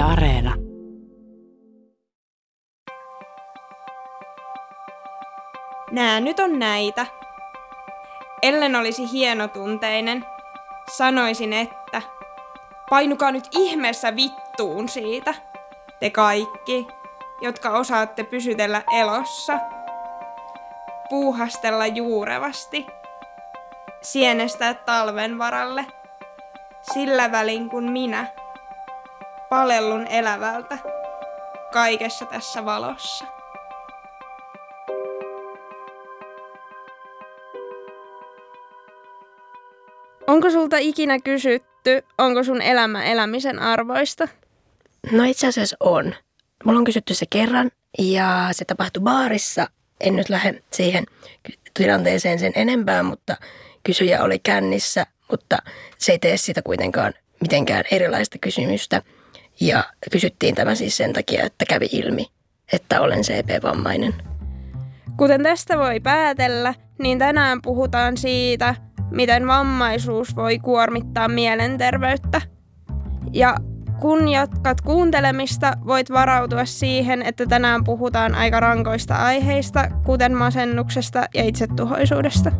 Areena. Nää nyt on näitä. Ellen olisi hienotunteinen, sanoisin, että painukaa nyt ihmeessä vittuun siitä. Te kaikki, jotka osaatte pysytellä elossa. Puuhastella juurevasti. Sienestää talven varalle. Sillä välin kun minä palellun elävältä kaikessa tässä valossa. Onko sulta ikinä kysytty, onko sun elämä elämisen arvoista? No itse asiassa on. Mulla on kysytty se kerran ja se tapahtui baarissa. En nyt lähde siihen tilanteeseen sen enempää, mutta kysyjä oli kännissä, mutta se ei tee sitä kuitenkaan mitenkään erilaista kysymystä. Ja kysyttiin tämä siis sen takia, että kävi ilmi, että olen CP-vammainen. Kuten tästä voi päätellä, niin tänään puhutaan siitä, miten vammaisuus voi kuormittaa mielenterveyttä. Ja kun jatkat kuuntelemista, voit varautua siihen, että tänään puhutaan aika rankoista aiheista, kuten masennuksesta ja itsetuhoisuudesta.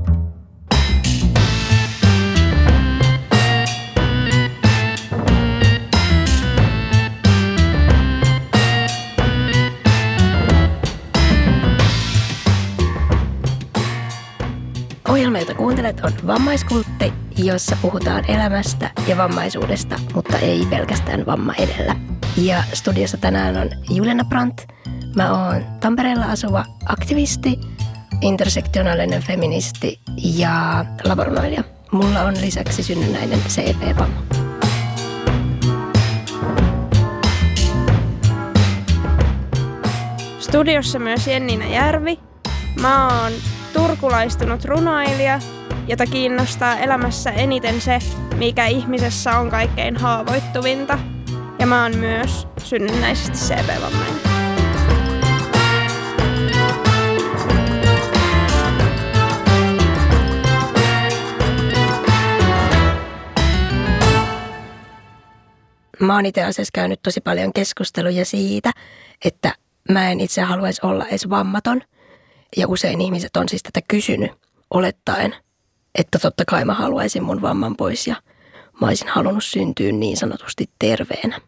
Ohjelma, jota kuuntelet, on Vammaiskultti, jossa puhutaan elämästä ja vammaisuudesta, mutta ei pelkästään vamma edellä. Ja studiossa tänään on Juliana Brandt. Mä oon Tampereella asuva aktivisti, intersektionaalinen feministi ja labornoilija. Mulla on lisäksi synnynnäinen CP-vamma. Studiossa myös Jennina Järvi. Mä oon turkulaistunut runoilija, jota kiinnostaa elämässä eniten se, mikä ihmisessä on kaikkein haavoittuvinta. Ja mä oon myös synnynnäisesti CP-vammainen. Mä oon itse asiassa käynyt tosi paljon keskusteluja siitä, että mä en itse haluaisi olla edes vammaton. Ja usein ihmiset on siis tätä kysynyt olettaen, että totta kai mä haluaisin mun vamman pois ja mä olisin halunnut syntyä niin sanotusti terveenä.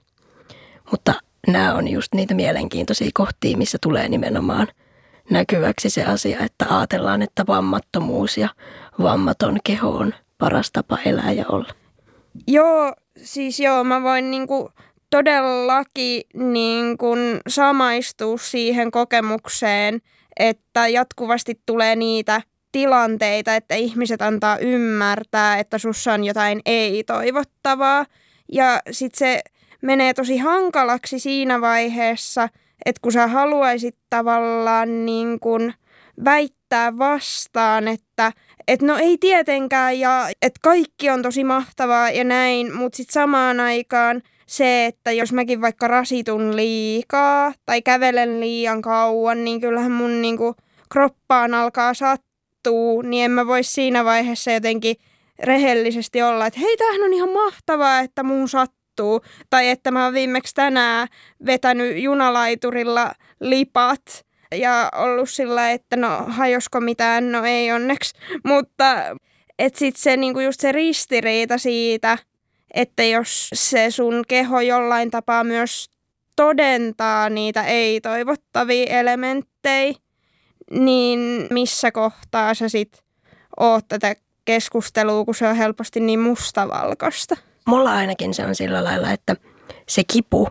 Mutta nämä on just niitä mielenkiintoisia kohtia, missä tulee nimenomaan näkyväksi se asia, että ajatellaan, että vammattomuus ja vammaton keho on paras tapa elää ja olla. Joo, siis joo, mä voin niinku todellakin niinku samaistua siihen kokemukseen, että jatkuvasti tulee niitä tilanteita, että ihmiset antaa ymmärtää, että sussa on jotain ei-toivottavaa. Ja sitten se menee tosi hankalaksi siinä vaiheessa, että kun sä haluaisit tavallaan niin kuin väittää vastaan, että et no ei tietenkään ja että kaikki on tosi mahtavaa ja näin, mutta sitten samaan aikaan se, että jos mäkin vaikka rasitun liikaa tai kävelen liian kauan, niin kyllähän mun niinku kroppaan alkaa sattua, niin en mä voi siinä vaiheessa jotenkin rehellisesti olla, että hei, tämähän on ihan mahtavaa, että muun sattuu. Tai että mä oon viimeksi tänään vetänyt junalaiturilla lipat ja ollut sillä, että no hajosko mitään, no ei onneksi. Mutta että sitten se niinku just se ristiriita siitä, että jos se sun keho jollain tapaa myös todentaa niitä ei-toivottavia elementtejä, niin missä kohtaa sä sit oot tätä keskustelua, kun se on helposti niin mustavalkoista? Mulla ainakin se on sillä lailla, että se kipu,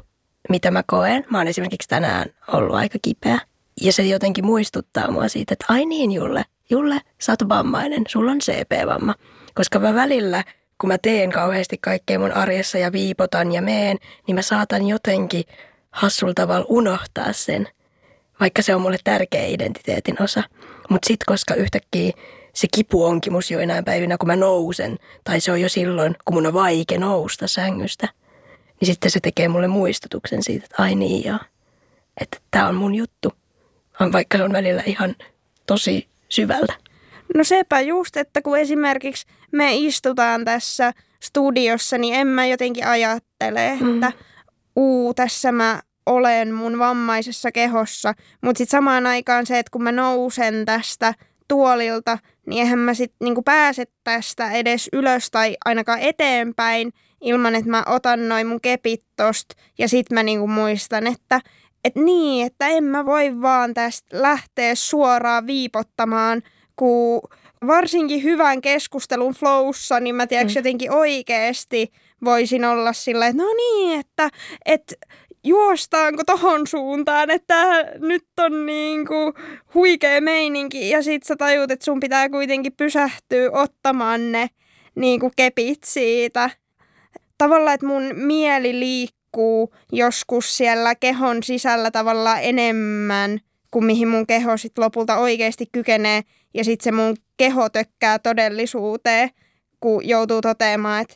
mitä mä koen, mä oon esimerkiksi tänään ollut aika kipeä, ja se jotenkin muistuttaa mua siitä, että ai niin Julle, Julle, sä oot vammainen, sulla on CP-vamma. Koska mä välillä kun mä teen kauheasti kaikkea mun arjessa ja viipotan ja meen, niin mä saatan jotenkin hassulla tavalla unohtaa sen, vaikka se on mulle tärkeä identiteetin osa. Mutta sitten koska yhtäkkiä se kipu onkin mus joinain päivinä, kun mä nousen, tai se on jo silloin, kun mun on vaike nousta sängystä, niin sitten se tekee mulle muistutuksen siitä, että ai niin joo, että tämä on mun juttu. Vaikka se on välillä ihan tosi syvällä. No sepä just, että kun esimerkiksi me istutaan tässä studiossa, niin en mä jotenkin ajattele, mm. että uu, tässä mä olen mun vammaisessa kehossa. Mutta sitten samaan aikaan se, että kun mä nousen tästä tuolilta, niin eihän mä sitten niinku pääse tästä edes ylös tai ainakaan eteenpäin ilman, että mä otan noin mun kepit tosta ja sitten mä niinku muistan, että et niin, että en mä voi vaan tästä lähteä suoraan viipottamaan, kun varsinkin hyvän keskustelun flowssa, niin mä tiedätkö mm. jotenkin oikeasti voisin olla sillä, että no niin, että, että juostaanko tohon suuntaan, että nyt on niinku huikea meininki ja sit sä tajut, että sun pitää kuitenkin pysähtyä ottamaan ne niinku kepit siitä. Tavallaan, että mun mieli liikkuu joskus siellä kehon sisällä tavallaan enemmän kuin mihin mun keho sit lopulta oikeasti kykenee ja sit se mun keho tökkää todellisuuteen, kun joutuu toteamaan, että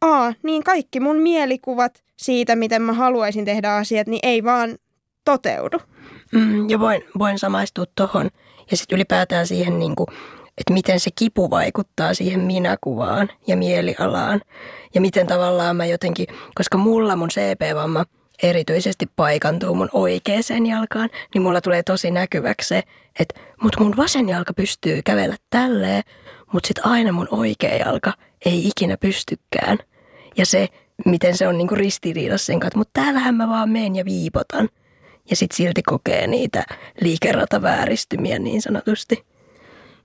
aa, niin kaikki mun mielikuvat siitä, miten mä haluaisin tehdä asiat, niin ei vaan toteudu. Mm, ja voin, voin samaistua tuohon. Ja sitten ylipäätään siihen, niin kuin, että miten se kipu vaikuttaa siihen minäkuvaan ja mielialaan. Ja miten tavallaan mä jotenkin, koska mulla mun CP-vamma erityisesti paikantuu mun oikeeseen jalkaan, niin mulla tulee tosi näkyväksi se, että mut mun vasen jalka pystyy kävellä tälleen, mutta sitten aina mun oikea jalka ei ikinä pystykään. Ja se, miten se on niinku ristiriidassa sen kanssa, mutta täällähän mä vaan meen ja viipotan. Ja sitten silti kokee niitä liikeratavääristymiä niin sanotusti.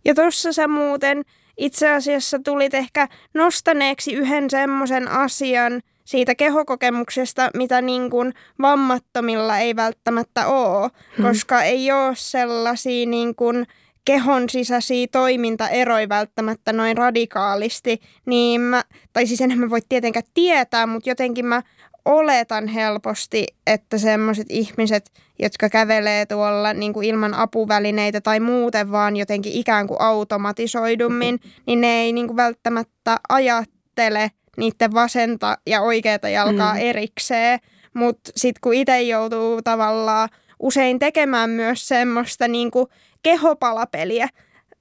Ja tuossa sä muuten itse asiassa tulit ehkä nostaneeksi yhden semmoisen asian siitä kehokokemuksesta, mitä niin kuin vammattomilla ei välttämättä ole, hmm. koska ei ole sellaisia niin kuin kehon sisäisiä toimintaeroja välttämättä noin radikaalisti, niin mä, tai siis enhän mä voi tietenkään tietää, mutta jotenkin mä oletan helposti, että semmoiset ihmiset, jotka kävelee tuolla niin kuin ilman apuvälineitä tai muuten vaan jotenkin ikään kuin automatisoidummin, niin ne ei niin kuin välttämättä ajattele niiden vasenta ja oikeata jalkaa mm. erikseen. Mutta sitten kun itse joutuu tavallaan usein tekemään myös semmoista niin kuin kehopalapeliä.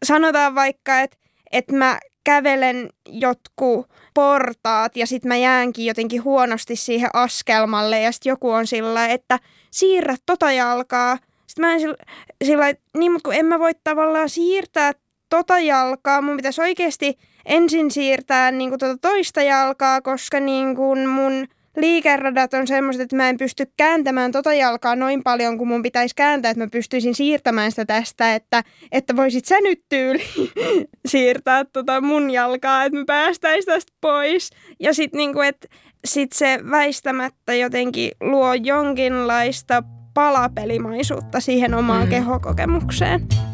Sanotaan vaikka, että että mä kävelen jotkut portaat ja sitten mä jäänkin jotenkin huonosti siihen askelmalle ja sitten joku on sillä että siirrä tota jalkaa. Sitten mä en sillä, sillä niin, mutta kun en mä voi tavallaan siirtää tota jalkaa, mun pitäisi oikeasti ensin siirtää niin kuin tota toista jalkaa, koska niin kuin mun liikeradat on semmoiset, että mä en pysty kääntämään tota jalkaa noin paljon kuin mun pitäisi kääntää, että mä pystyisin siirtämään sitä tästä, että, että voisit sä nyt tyyli siirtää tota mun jalkaa, että me päästäisiin tästä pois. Ja sitten niinku, että sit se väistämättä jotenkin luo jonkinlaista palapelimaisuutta siihen omaan mm. kehokokemukseen.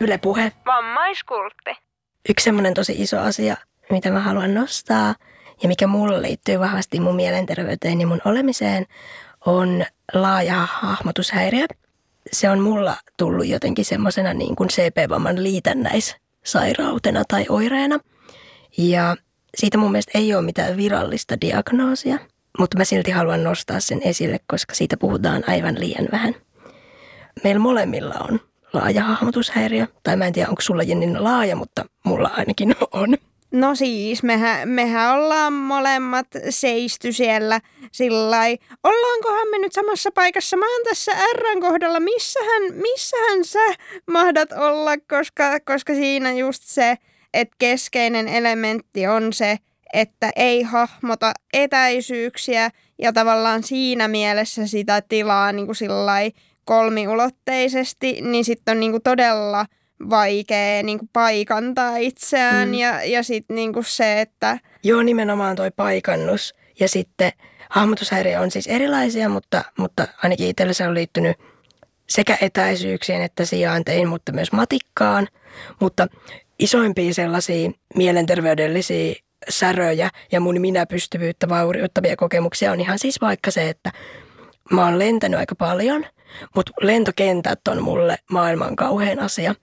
Yle Puhe. Vammaiskultti yksi semmoinen tosi iso asia, mitä mä haluan nostaa ja mikä mulle liittyy vahvasti mun mielenterveyteen ja mun olemiseen, on laaja hahmotushäiriö. Se on mulla tullut jotenkin semmoisena niin kuin CP-vamman liitännäissairautena tai oireena. Ja siitä mun mielestä ei ole mitään virallista diagnoosia, mutta mä silti haluan nostaa sen esille, koska siitä puhutaan aivan liian vähän. Meillä molemmilla on laaja hahmotushäiriö. Tai mä en tiedä, onko sulla Jenni laaja, mutta mulla ainakin on. No siis, mehän, mehän ollaan molemmat seisty siellä sillä Ollaankohan me nyt samassa paikassa? Mä oon tässä Rn kohdalla. Missähän, missähän sä mahdat olla? Koska, koska siinä just se, että keskeinen elementti on se, että ei hahmota etäisyyksiä ja tavallaan siinä mielessä sitä tilaa niin kuin sillai, kolmiulotteisesti, niin sitten on niinku todella vaikea niinku paikantaa itseään mm. ja, ja sitten niinku se, että... Joo, nimenomaan toi paikannus. Ja sitten hahmotushäiriö on siis erilaisia, mutta, mutta ainakin itsellä se on liittynyt sekä etäisyyksiin että sijainteihin, mutta myös matikkaan. Mutta isoimpia sellaisia mielenterveydellisiä säröjä ja mun minäpystyvyyttä vaurioittavia kokemuksia on ihan siis vaikka se, että mä oon lentänyt aika paljon – mutta lentokentät on mulle maailman kauhean asia.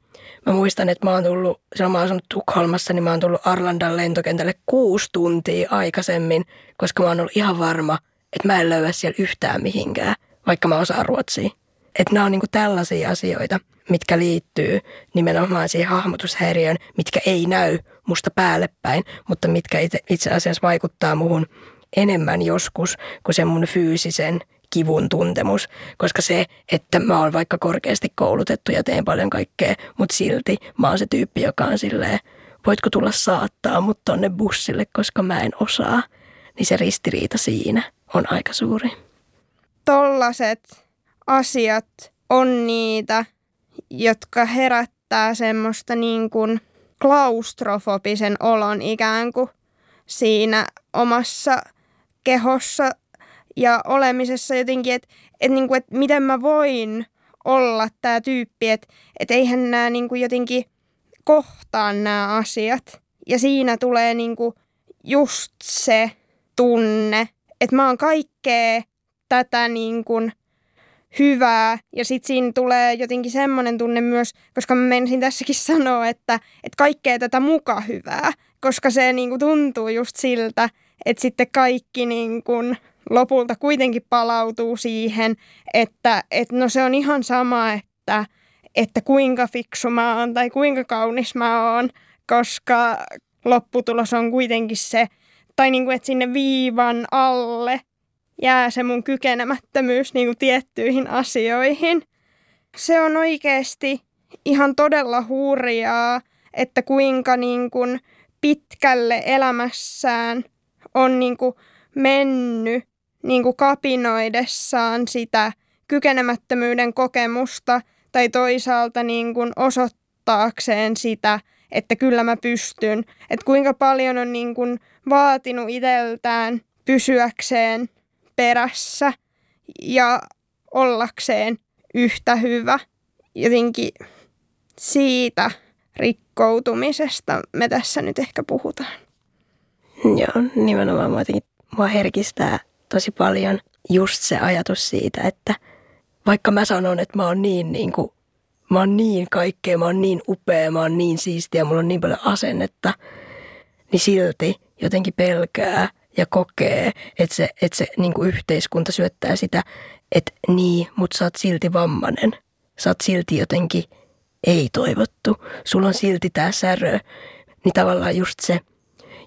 Mä muistan, että mä oon tullut, silloin mä oon asunut Tukholmassa, niin mä oon tullut Arlandan lentokentälle kuusi tuntia aikaisemmin, koska mä oon ollut ihan varma, että mä en löyä siellä yhtään mihinkään, vaikka mä osaan ruotsia. Että nämä on niinku tällaisia asioita, mitkä liittyy nimenomaan siihen hahmotushäiriöön, mitkä ei näy musta päälle päin, mutta mitkä itse, itse asiassa vaikuttaa muhun enemmän joskus kuin sen mun fyysisen kivun tuntemus, koska se, että mä oon vaikka korkeasti koulutettu ja teen paljon kaikkea, mutta silti mä oon se tyyppi, joka on silleen, voitko tulla saattaa mut tonne bussille, koska mä en osaa, niin se ristiriita siinä on aika suuri. Tollaset asiat on niitä, jotka herättää semmoista niin kuin klaustrofobisen olon ikään kuin siinä omassa kehossa ja olemisessa jotenkin, että et niinku, et miten mä voin olla tämä tyyppi, että et eihän nämä niinku jotenkin kohtaa nämä asiat. Ja siinä tulee niinku just se tunne, että mä oon kaikkea tätä niinku hyvää. Ja sitten siinä tulee jotenkin semmoinen tunne myös, koska mä menisin tässäkin sanoa, että, että kaikkea tätä muka hyvää. Koska se niinku tuntuu just siltä, että sitten kaikki niinku lopulta kuitenkin palautuu siihen, että, että no se on ihan sama, että, että kuinka fiksu mä oon tai kuinka kaunis mä oon, koska lopputulos on kuitenkin se, tai niin kuin, että sinne viivan alle jää se mun kykenemättömyys niin kuin tiettyihin asioihin. Se on oikeasti ihan todella hurjaa, että kuinka niin kuin pitkälle elämässään on niin kuin mennyt niin kuin kapinoidessaan sitä kykenemättömyyden kokemusta tai toisaalta niin kuin osoittaakseen sitä, että kyllä mä pystyn. Että kuinka paljon on niin kuin vaatinut itseltään pysyäkseen perässä ja ollakseen yhtä hyvä. Jotenkin siitä rikkoutumisesta me tässä nyt ehkä puhutaan. Joo, nimenomaan mua, mua herkistää tosi paljon just se ajatus siitä, että vaikka mä sanon, että mä oon niin, niin kuin, mä oon niin kaikkea, mä oon niin upea, mä oon niin siistiä, mulla on niin paljon asennetta, niin silti jotenkin pelkää ja kokee, että se, että se niin kuin yhteiskunta syöttää sitä, että niin, mutta sä oot silti vammanen. Sä oot silti jotenkin ei toivottu. Sulla on silti tämä särö. Niin tavallaan just se,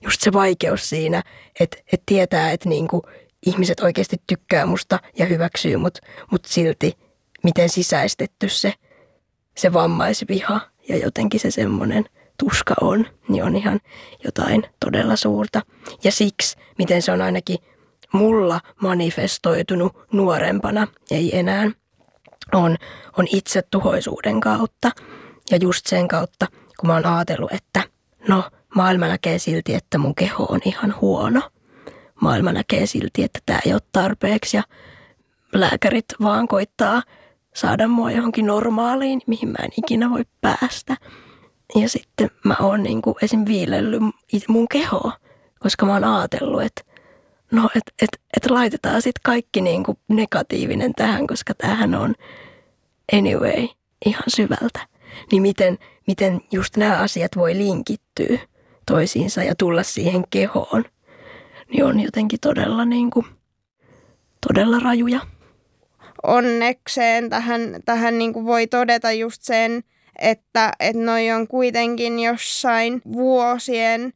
just se vaikeus siinä, että, että tietää, että niin kuin ihmiset oikeasti tykkää musta ja hyväksyy mut, mutta silti miten sisäistetty se, se vammaisviha ja jotenkin se semmoinen tuska on, niin on ihan jotain todella suurta. Ja siksi, miten se on ainakin mulla manifestoitunut nuorempana, ei enää, on, on itsetuhoisuuden kautta. Ja just sen kautta, kun mä oon ajatellut, että no maailma näkee silti, että mun keho on ihan huono – maailma näkee silti, että tämä ei ole tarpeeksi ja lääkärit vaan koittaa saada mua johonkin normaaliin, mihin mä en ikinä voi päästä. Ja sitten mä oon niin kuin esim. viilellyt mun kehoa, koska mä oon ajatellut, että no, et, et, et laitetaan sitten kaikki niin kuin negatiivinen tähän, koska tämähän on anyway ihan syvältä. Niin miten, miten just nämä asiat voi linkittyä toisiinsa ja tulla siihen kehoon – niin on jotenkin todella, niin kuin, todella rajuja. Onnekseen tähän, tähän niin kuin voi todeta just sen, että, että noi on kuitenkin jossain vuosien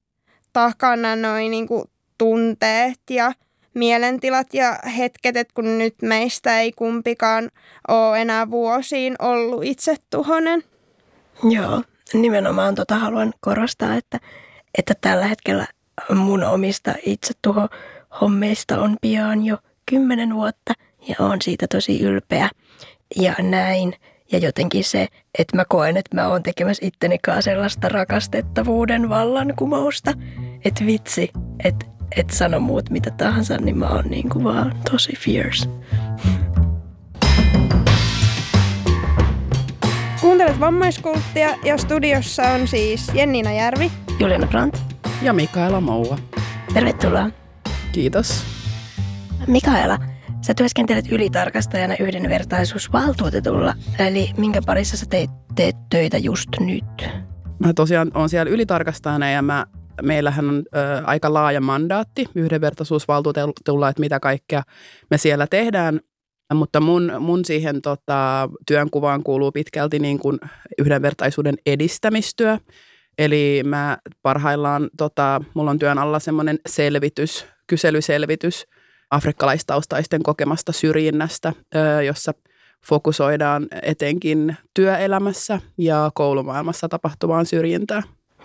takana noin niin kuin tunteet ja mielentilat ja hetket, että kun nyt meistä ei kumpikaan ole enää vuosiin ollut itsetuhonen. Joo, nimenomaan tota haluan korostaa, että, että tällä hetkellä mun omista tuho hommeista on pian jo kymmenen vuotta ja on siitä tosi ylpeä ja näin. Ja jotenkin se, että mä koen, että mä oon tekemässä itteni kanssa sellaista rakastettavuuden vallankumousta, että vitsi, että et sano muut mitä tahansa, niin mä oon niin kuin vaan tosi fierce. Kuuntelet vammaiskulttia ja studiossa on siis Jennina Järvi, Juliana Brandt ja Mikaela Moua. Tervetuloa. Kiitos. Mikaela, sä työskentelet ylitarkastajana yhdenvertaisuusvaltuutetulla, eli minkä parissa sä teet, teet töitä just nyt? Mä tosiaan on siellä ylitarkastajana ja mä, meillähän on ö, aika laaja mandaatti yhdenvertaisuusvaltuutetulla, että mitä kaikkea me siellä tehdään. Mutta mun, mun siihen tota, työnkuvaan kuuluu pitkälti niin kuin yhdenvertaisuuden edistämistyö Eli mä parhaillaan, tota, mulla on työn alla semmoinen selvitys, kyselyselvitys afrikkalaistaustaisten kokemasta syrjinnästä, jossa fokusoidaan etenkin työelämässä ja koulumaailmassa tapahtuvaan syrjintään.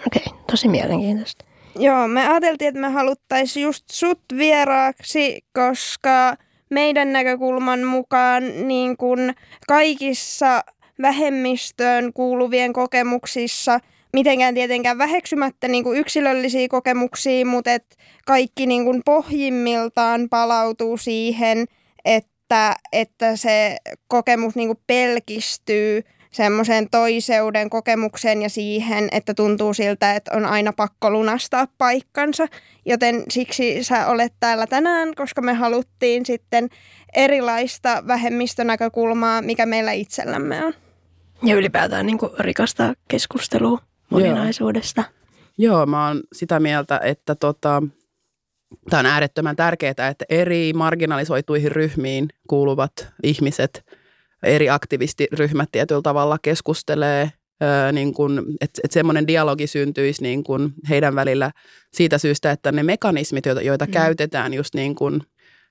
Okei, okay, tosi mielenkiintoista. Joo, me ajateltiin, että me haluttaisiin just sut vieraaksi, koska meidän näkökulman mukaan niin kun kaikissa vähemmistöön kuuluvien kokemuksissa, mitenkään tietenkään väheksymättä niin kuin yksilöllisiä kokemuksia, mutta et kaikki niin kuin pohjimmiltaan palautuu siihen, että, että se kokemus niin kuin pelkistyy – semmoisen toiseuden kokemukseen ja siihen, että tuntuu siltä, että on aina pakko lunastaa paikkansa. Joten siksi sä olet täällä tänään, koska me haluttiin sitten erilaista vähemmistönäkökulmaa, mikä meillä itsellämme on. Ja ylipäätään niin kuin rikastaa keskustelua moninaisuudesta. Joo. Joo, mä oon sitä mieltä, että tota, tämä on äärettömän tärkeää, että eri marginalisoituihin ryhmiin kuuluvat ihmiset – eri aktivistiryhmät tietyllä tavalla keskustelee, niin että et semmoinen dialogi syntyisi niin kun heidän välillä siitä syystä, että ne mekanismit, joita, joita mm. käytetään just niin kun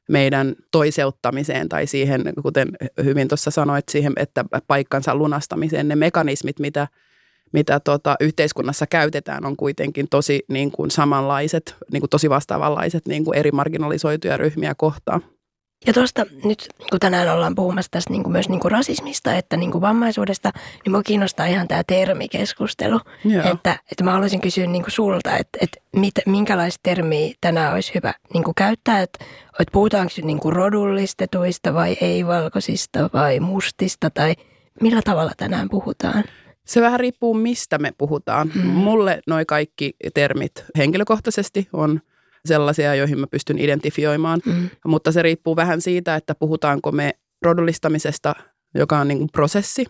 meidän toiseuttamiseen tai siihen, kuten hyvin tuossa sanoit, siihen, että paikkansa lunastamiseen, ne mekanismit, mitä, mitä tota, yhteiskunnassa käytetään, on kuitenkin tosi niin kuin samanlaiset, niin kuin tosi vastaavanlaiset niin kuin eri marginalisoituja ryhmiä kohtaan. Ja tuosta nyt, kun tänään ollaan puhumassa tästä niin kuin myös niin kuin rasismista, että niin kuin vammaisuudesta, niin minua kiinnostaa ihan tämä termikeskustelu. Että, että mä haluaisin kysyä niin kuin sulta, että, että mit, minkälaista termiä tänään olisi hyvä niin kuin käyttää, että, että puhutaanko niin kuin rodullistetuista vai ei-valkoisista vai mustista tai millä tavalla tänään puhutaan? Se vähän riippuu, mistä me puhutaan. Hmm. Mulle noi kaikki termit henkilökohtaisesti on – sellaisia, joihin mä pystyn identifioimaan. Mm. Mutta se riippuu vähän siitä, että puhutaanko me rodullistamisesta, joka on niin kuin prosessi.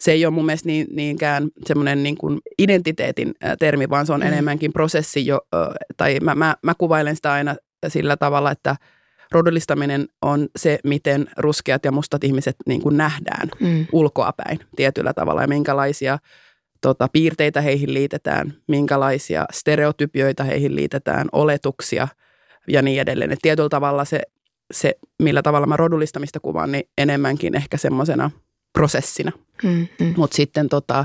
Se ei ole mun mielestä niin, niinkään semmoinen niin kuin identiteetin termi, vaan se on mm. enemmänkin prosessi, jo, tai mä, mä, mä kuvailen sitä aina sillä tavalla, että rodullistaminen on se, miten ruskeat ja mustat ihmiset niin kuin nähdään mm. ulkoapäin tietyllä tavalla ja minkälaisia tota, piirteitä heihin liitetään, minkälaisia stereotypioita heihin liitetään, oletuksia ja niin edelleen. Et tietyllä tavalla se, se, millä tavalla mä rodullistamista kuvaan, niin enemmänkin ehkä semmoisena prosessina. Mm-hmm. Mutta sitten tota,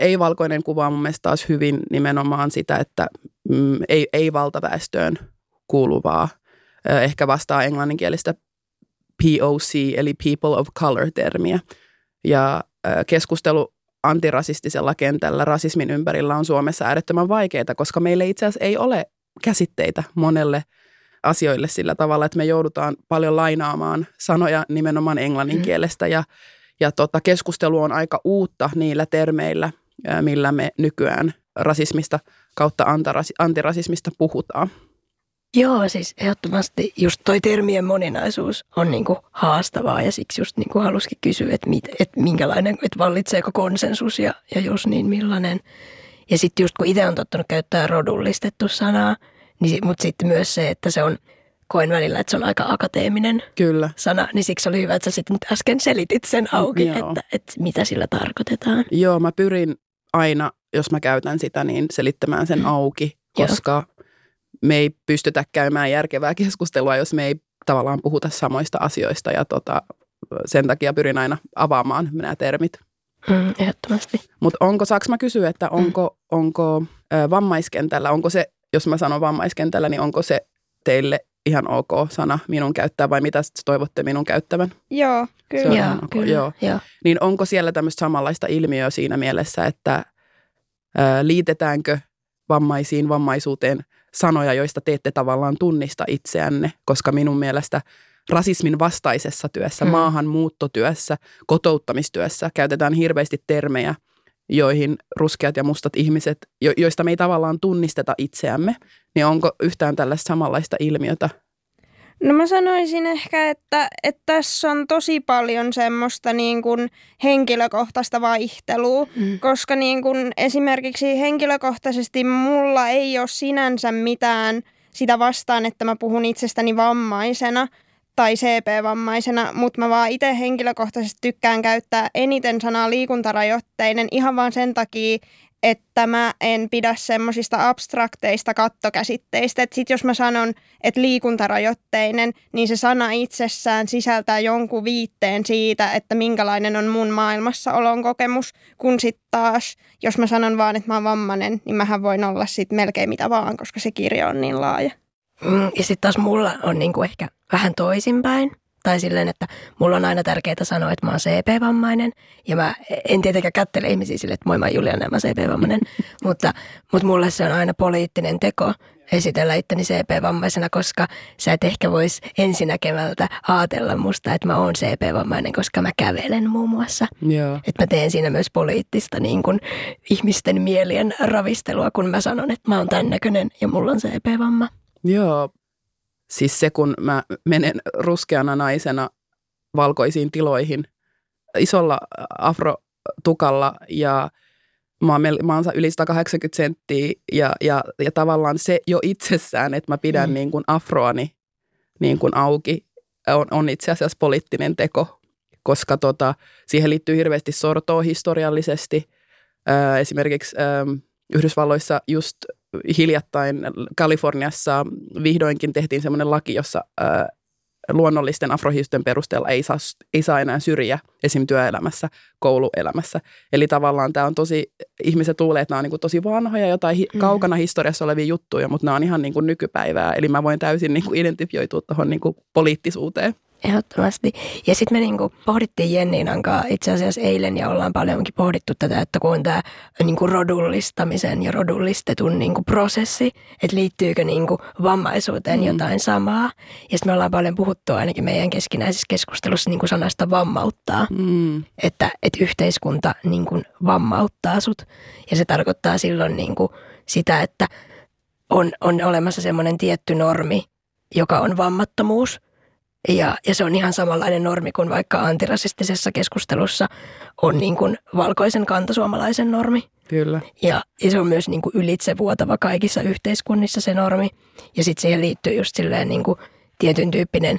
ei-valkoinen kuva on mun mielestä taas hyvin nimenomaan sitä, että mm, ei, ei valtaväestöön kuuluvaa, ehkä vastaa englanninkielistä POC eli People of Color-termiä. Ja keskustelu antirasistisella kentällä rasismin ympärillä on Suomessa äärettömän vaikeaa, koska meillä itse asiassa ei ole käsitteitä monelle asioille sillä tavalla, että me joudutaan paljon lainaamaan sanoja nimenomaan englannin mm. kielestä ja, ja tota, keskustelu on aika uutta niillä termeillä, millä me nykyään rasismista kautta antirasismista puhutaan. Joo, siis ehdottomasti just toi termien moninaisuus on niinku haastavaa ja siksi just niinku halusikin kysyä, että, mit, että minkälainen, että vallitseeko konsensus ja, ja jos niin millainen. Ja sitten just kun itse on tottunut käyttää rodullistettu sanaa, niin, mutta sitten myös se, että se on, koen välillä, että se on aika akateeminen Kyllä. sana, niin siksi oli hyvä, että sä sitten äsken selitit sen auki, että, että mitä sillä tarkoitetaan. Joo, mä pyrin aina, jos mä käytän sitä, niin selittämään sen auki, koska Joo me ei pystytä käymään järkevää keskustelua, jos me ei tavallaan puhuta samoista asioista ja tota, sen takia pyrin aina avaamaan nämä termit. Mm, ehdottomasti. Mutta onko, saaks mä kysyä, että mm. onko, mm. onko ö, vammaiskentällä, onko se, jos mä sanon vammaiskentällä, niin onko se teille ihan ok sana minun käyttää vai mitä toivotte minun käyttävän? Joo, kyllä. Joo, okay. kyllä. Joo. Joo. Niin onko siellä tämmöistä samanlaista ilmiöä siinä mielessä, että ö, liitetäänkö vammaisiin, vammaisuuteen sanoja, joista te ette tavallaan tunnista itseänne, koska minun mielestä rasismin vastaisessa työssä, mm. maahanmuuttotyössä, kotouttamistyössä käytetään hirveästi termejä, joihin ruskeat ja mustat ihmiset, jo, joista me ei tavallaan tunnisteta itseämme, niin onko yhtään tällaista samanlaista ilmiötä No mä sanoisin ehkä, että, että tässä on tosi paljon semmoista niin kuin henkilökohtaista vaihtelua, mm. koska niin kuin esimerkiksi henkilökohtaisesti mulla ei ole sinänsä mitään sitä vastaan, että mä puhun itsestäni vammaisena tai CP-vammaisena, mutta mä vaan itse henkilökohtaisesti tykkään käyttää eniten sanaa liikuntarajoitteinen ihan vaan sen takia, että mä en pidä semmoisista abstrakteista kattokäsitteistä. Että sit jos mä sanon, että liikuntarajoitteinen, niin se sana itsessään sisältää jonkun viitteen siitä, että minkälainen on mun maailmassaolon kokemus. Kun sitten taas, jos mä sanon vaan, että mä oon vammainen, niin mähän voin olla sitten melkein mitä vaan, koska se kirja on niin laaja. Mm, ja sitten taas mulla on niinku ehkä vähän toisinpäin. Tai silleen, että mulla on aina tärkeää sanoa, että mä oon CP-vammainen. Ja mä en tietenkään kättele ihmisiä sille, että moi mä Juliana, mä CP-vammainen. mutta, mutta mulle se on aina poliittinen teko esitellä itteni CP-vammaisena, koska sä et ehkä vois ensinäkemältä ajatella musta, että mä oon CP-vammainen, koska mä kävelen muun muassa. Joo. Että mä teen siinä myös poliittista niin kun, ihmisten mielien ravistelua, kun mä sanon, että mä oon tämän näköinen ja mulla on CP-vamma. Joo, Siis se, kun mä menen ruskeana naisena valkoisiin tiloihin isolla afrotukalla ja mä oon, mä oon yli 180 senttiä ja, ja, ja tavallaan se jo itsessään, että mä pidän mm. niin kuin afroani niin kuin auki, on, on itse asiassa poliittinen teko, koska tota, siihen liittyy hirveästi sortoa historiallisesti. Ö, esimerkiksi ö, Yhdysvalloissa just hiljattain Kaliforniassa vihdoinkin tehtiin semmoinen laki, jossa ää, luonnollisten afrohiusten perusteella ei saa, ei saa enää syrjiä esim. työelämässä, kouluelämässä. Eli tavallaan tämä on tosi, ihmiset luulee, että nämä on niin kuin tosi vanhoja, jotain hi, mm. kaukana historiassa olevia juttuja, mutta nämä on ihan niin kuin nykypäivää. Eli mä voin täysin niin kuin identifioitua tuohon niin kuin poliittisuuteen. Ehdottomasti. Ja sitten me niinku pohdittiin Jennin kanssa itse asiassa eilen ja ollaan paljonkin pohdittu tätä, että kun on tämä niinku rodullistamisen ja rodullistetun niinku prosessi, että liittyykö niinku vammaisuuteen mm. jotain samaa. Ja sitten me ollaan paljon puhuttu ainakin meidän keskinäisessä keskustelussa niinku sanasta vammauttaa, mm. että, että yhteiskunta niinku vammauttaa sut. Ja se tarkoittaa silloin niinku sitä, että on, on olemassa semmoinen tietty normi, joka on vammattomuus – ja, ja se on ihan samanlainen normi kuin vaikka antirasistisessa keskustelussa on niin kuin valkoisen kantasuomalaisen normi. Kyllä. Ja, ja se on myös niin kuin ylitsevuotava kaikissa yhteiskunnissa se normi. Ja sitten siihen liittyy just silleen niin kuin tietyn tyyppinen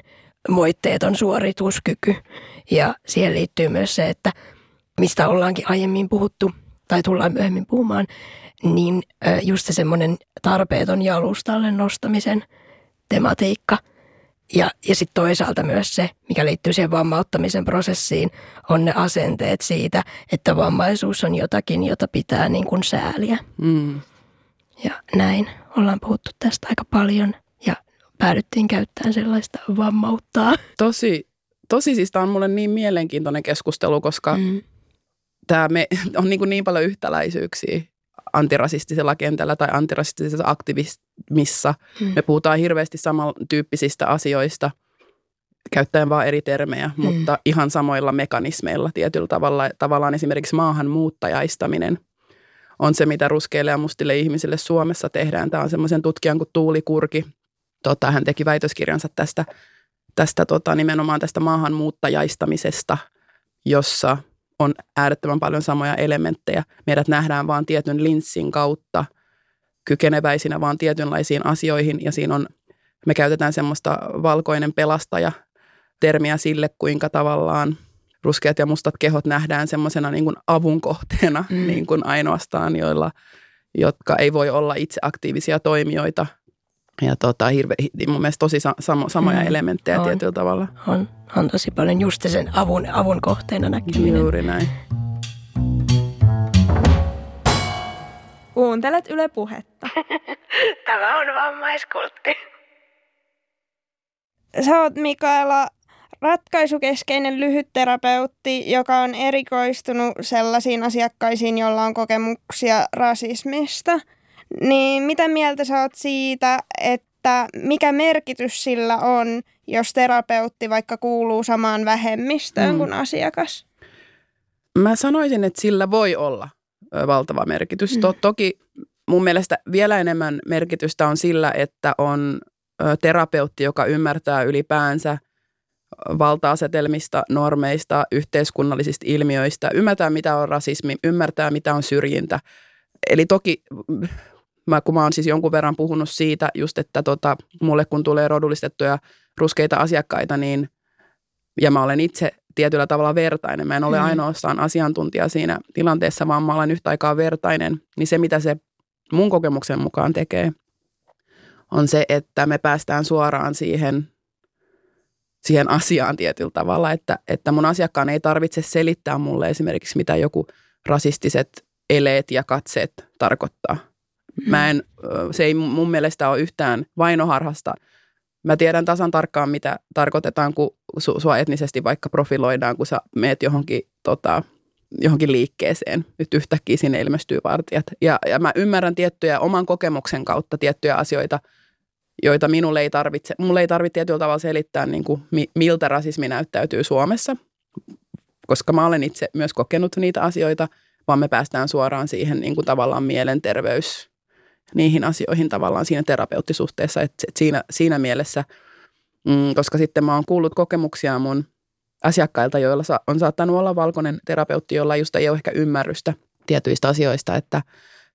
moitteeton suorituskyky. Ja siihen liittyy myös se, että mistä ollaankin aiemmin puhuttu tai tullaan myöhemmin puhumaan, niin just se semmoinen tarpeeton jalustalle nostamisen tematiikka – ja, ja sitten toisaalta myös se, mikä liittyy siihen vammauttamisen prosessiin, on ne asenteet siitä, että vammaisuus on jotakin, jota pitää niin kuin sääliä. Mm. Ja näin ollaan puhuttu tästä aika paljon ja päädyttiin käyttämään sellaista vammauttaa. Tosi, tosi siis tämä on mulle niin mielenkiintoinen keskustelu, koska mm. tämä me, on niin, kuin niin paljon yhtäläisyyksiä antirasistisella kentällä tai antirasistisessa aktivismissa. Hmm. Me puhutaan hirveästi samantyyppisistä asioista, käyttäen vain eri termejä, hmm. mutta ihan samoilla mekanismeilla tietyllä tavalla. Tavallaan esimerkiksi maahanmuuttajaistaminen on se, mitä ruskeille ja mustille ihmisille Suomessa tehdään. Tämä on semmoisen tutkijan kuin Tuuli Kurki. Tota, hän teki väitöskirjansa tästä, tästä tota, nimenomaan tästä maahanmuuttajaistamisesta, jossa – on äärettömän paljon samoja elementtejä. Meidät nähdään vain tietyn linssin kautta kykeneväisinä vaan tietynlaisiin asioihin ja siinä on, me käytetään semmoista valkoinen pelastaja termiä sille, kuinka tavallaan ruskeat ja mustat kehot nähdään semmoisena niin kuin avun kohteena mm. niin kuin ainoastaan, joilla, jotka ei voi olla itse aktiivisia toimijoita – ja tota, hirve, mun mielestä tosi samo, samoja mm, elementtejä on, tietyllä tavalla. On, on tosi paljon just sen avun, avun kohteena näkeminen. Juuri näin. Kuuntelet Yle Puhetta. Tämä on vammaiskultti. Sä oot Mikaela ratkaisukeskeinen lyhytterapeutti, joka on erikoistunut sellaisiin asiakkaisiin, joilla on kokemuksia rasismista – niin mitä mieltä sä oot siitä, että mikä merkitys sillä on, jos terapeutti vaikka kuuluu samaan vähemmistöön mm. kuin asiakas? Mä sanoisin, että sillä voi olla valtava merkitys. Mm. To- toki mun mielestä vielä enemmän merkitystä on sillä, että on terapeutti, joka ymmärtää ylipäänsä valta-asetelmista, normeista, yhteiskunnallisista ilmiöistä, ymmärtää mitä on rasismi, ymmärtää mitä on syrjintä. Eli toki mä, kun mä oon siis jonkun verran puhunut siitä just, että tota, mulle kun tulee rodullistettuja ruskeita asiakkaita, niin ja mä olen itse tietyllä tavalla vertainen. Mä en ole mm. ainoastaan asiantuntija siinä tilanteessa, vaan mä olen yhtä aikaa vertainen. Niin se, mitä se mun kokemuksen mukaan tekee, on se, että me päästään suoraan siihen, siihen asiaan tietyllä tavalla, että, että mun asiakkaan ei tarvitse selittää mulle esimerkiksi, mitä joku rasistiset eleet ja katseet tarkoittaa. Mä en, se ei mun mielestä ole yhtään vainoharhasta. Mä tiedän tasan tarkkaan, mitä tarkoitetaan, kun su, sua etnisesti vaikka profiloidaan, kun sä meet johonkin, tota, johonkin liikkeeseen. Nyt yhtäkkiä sinne ilmestyy vartijat. Ja, ja mä ymmärrän tiettyjä oman kokemuksen kautta tiettyjä asioita, joita minulle ei tarvitse, mulle ei tarvitse tietyllä tavalla selittää, niin kuin, miltä rasismi näyttäytyy Suomessa, koska mä olen itse myös kokenut niitä asioita, vaan me päästään suoraan siihen niin kuin tavallaan mielenterveys, niihin asioihin tavallaan siinä terapeuttisuhteessa. Että siinä, siinä mielessä, mm, koska sitten mä oon kuullut kokemuksia mun asiakkailta, joilla on saattanut olla valkoinen terapeutti, jolla just ei ole ehkä ymmärrystä tietyistä asioista, että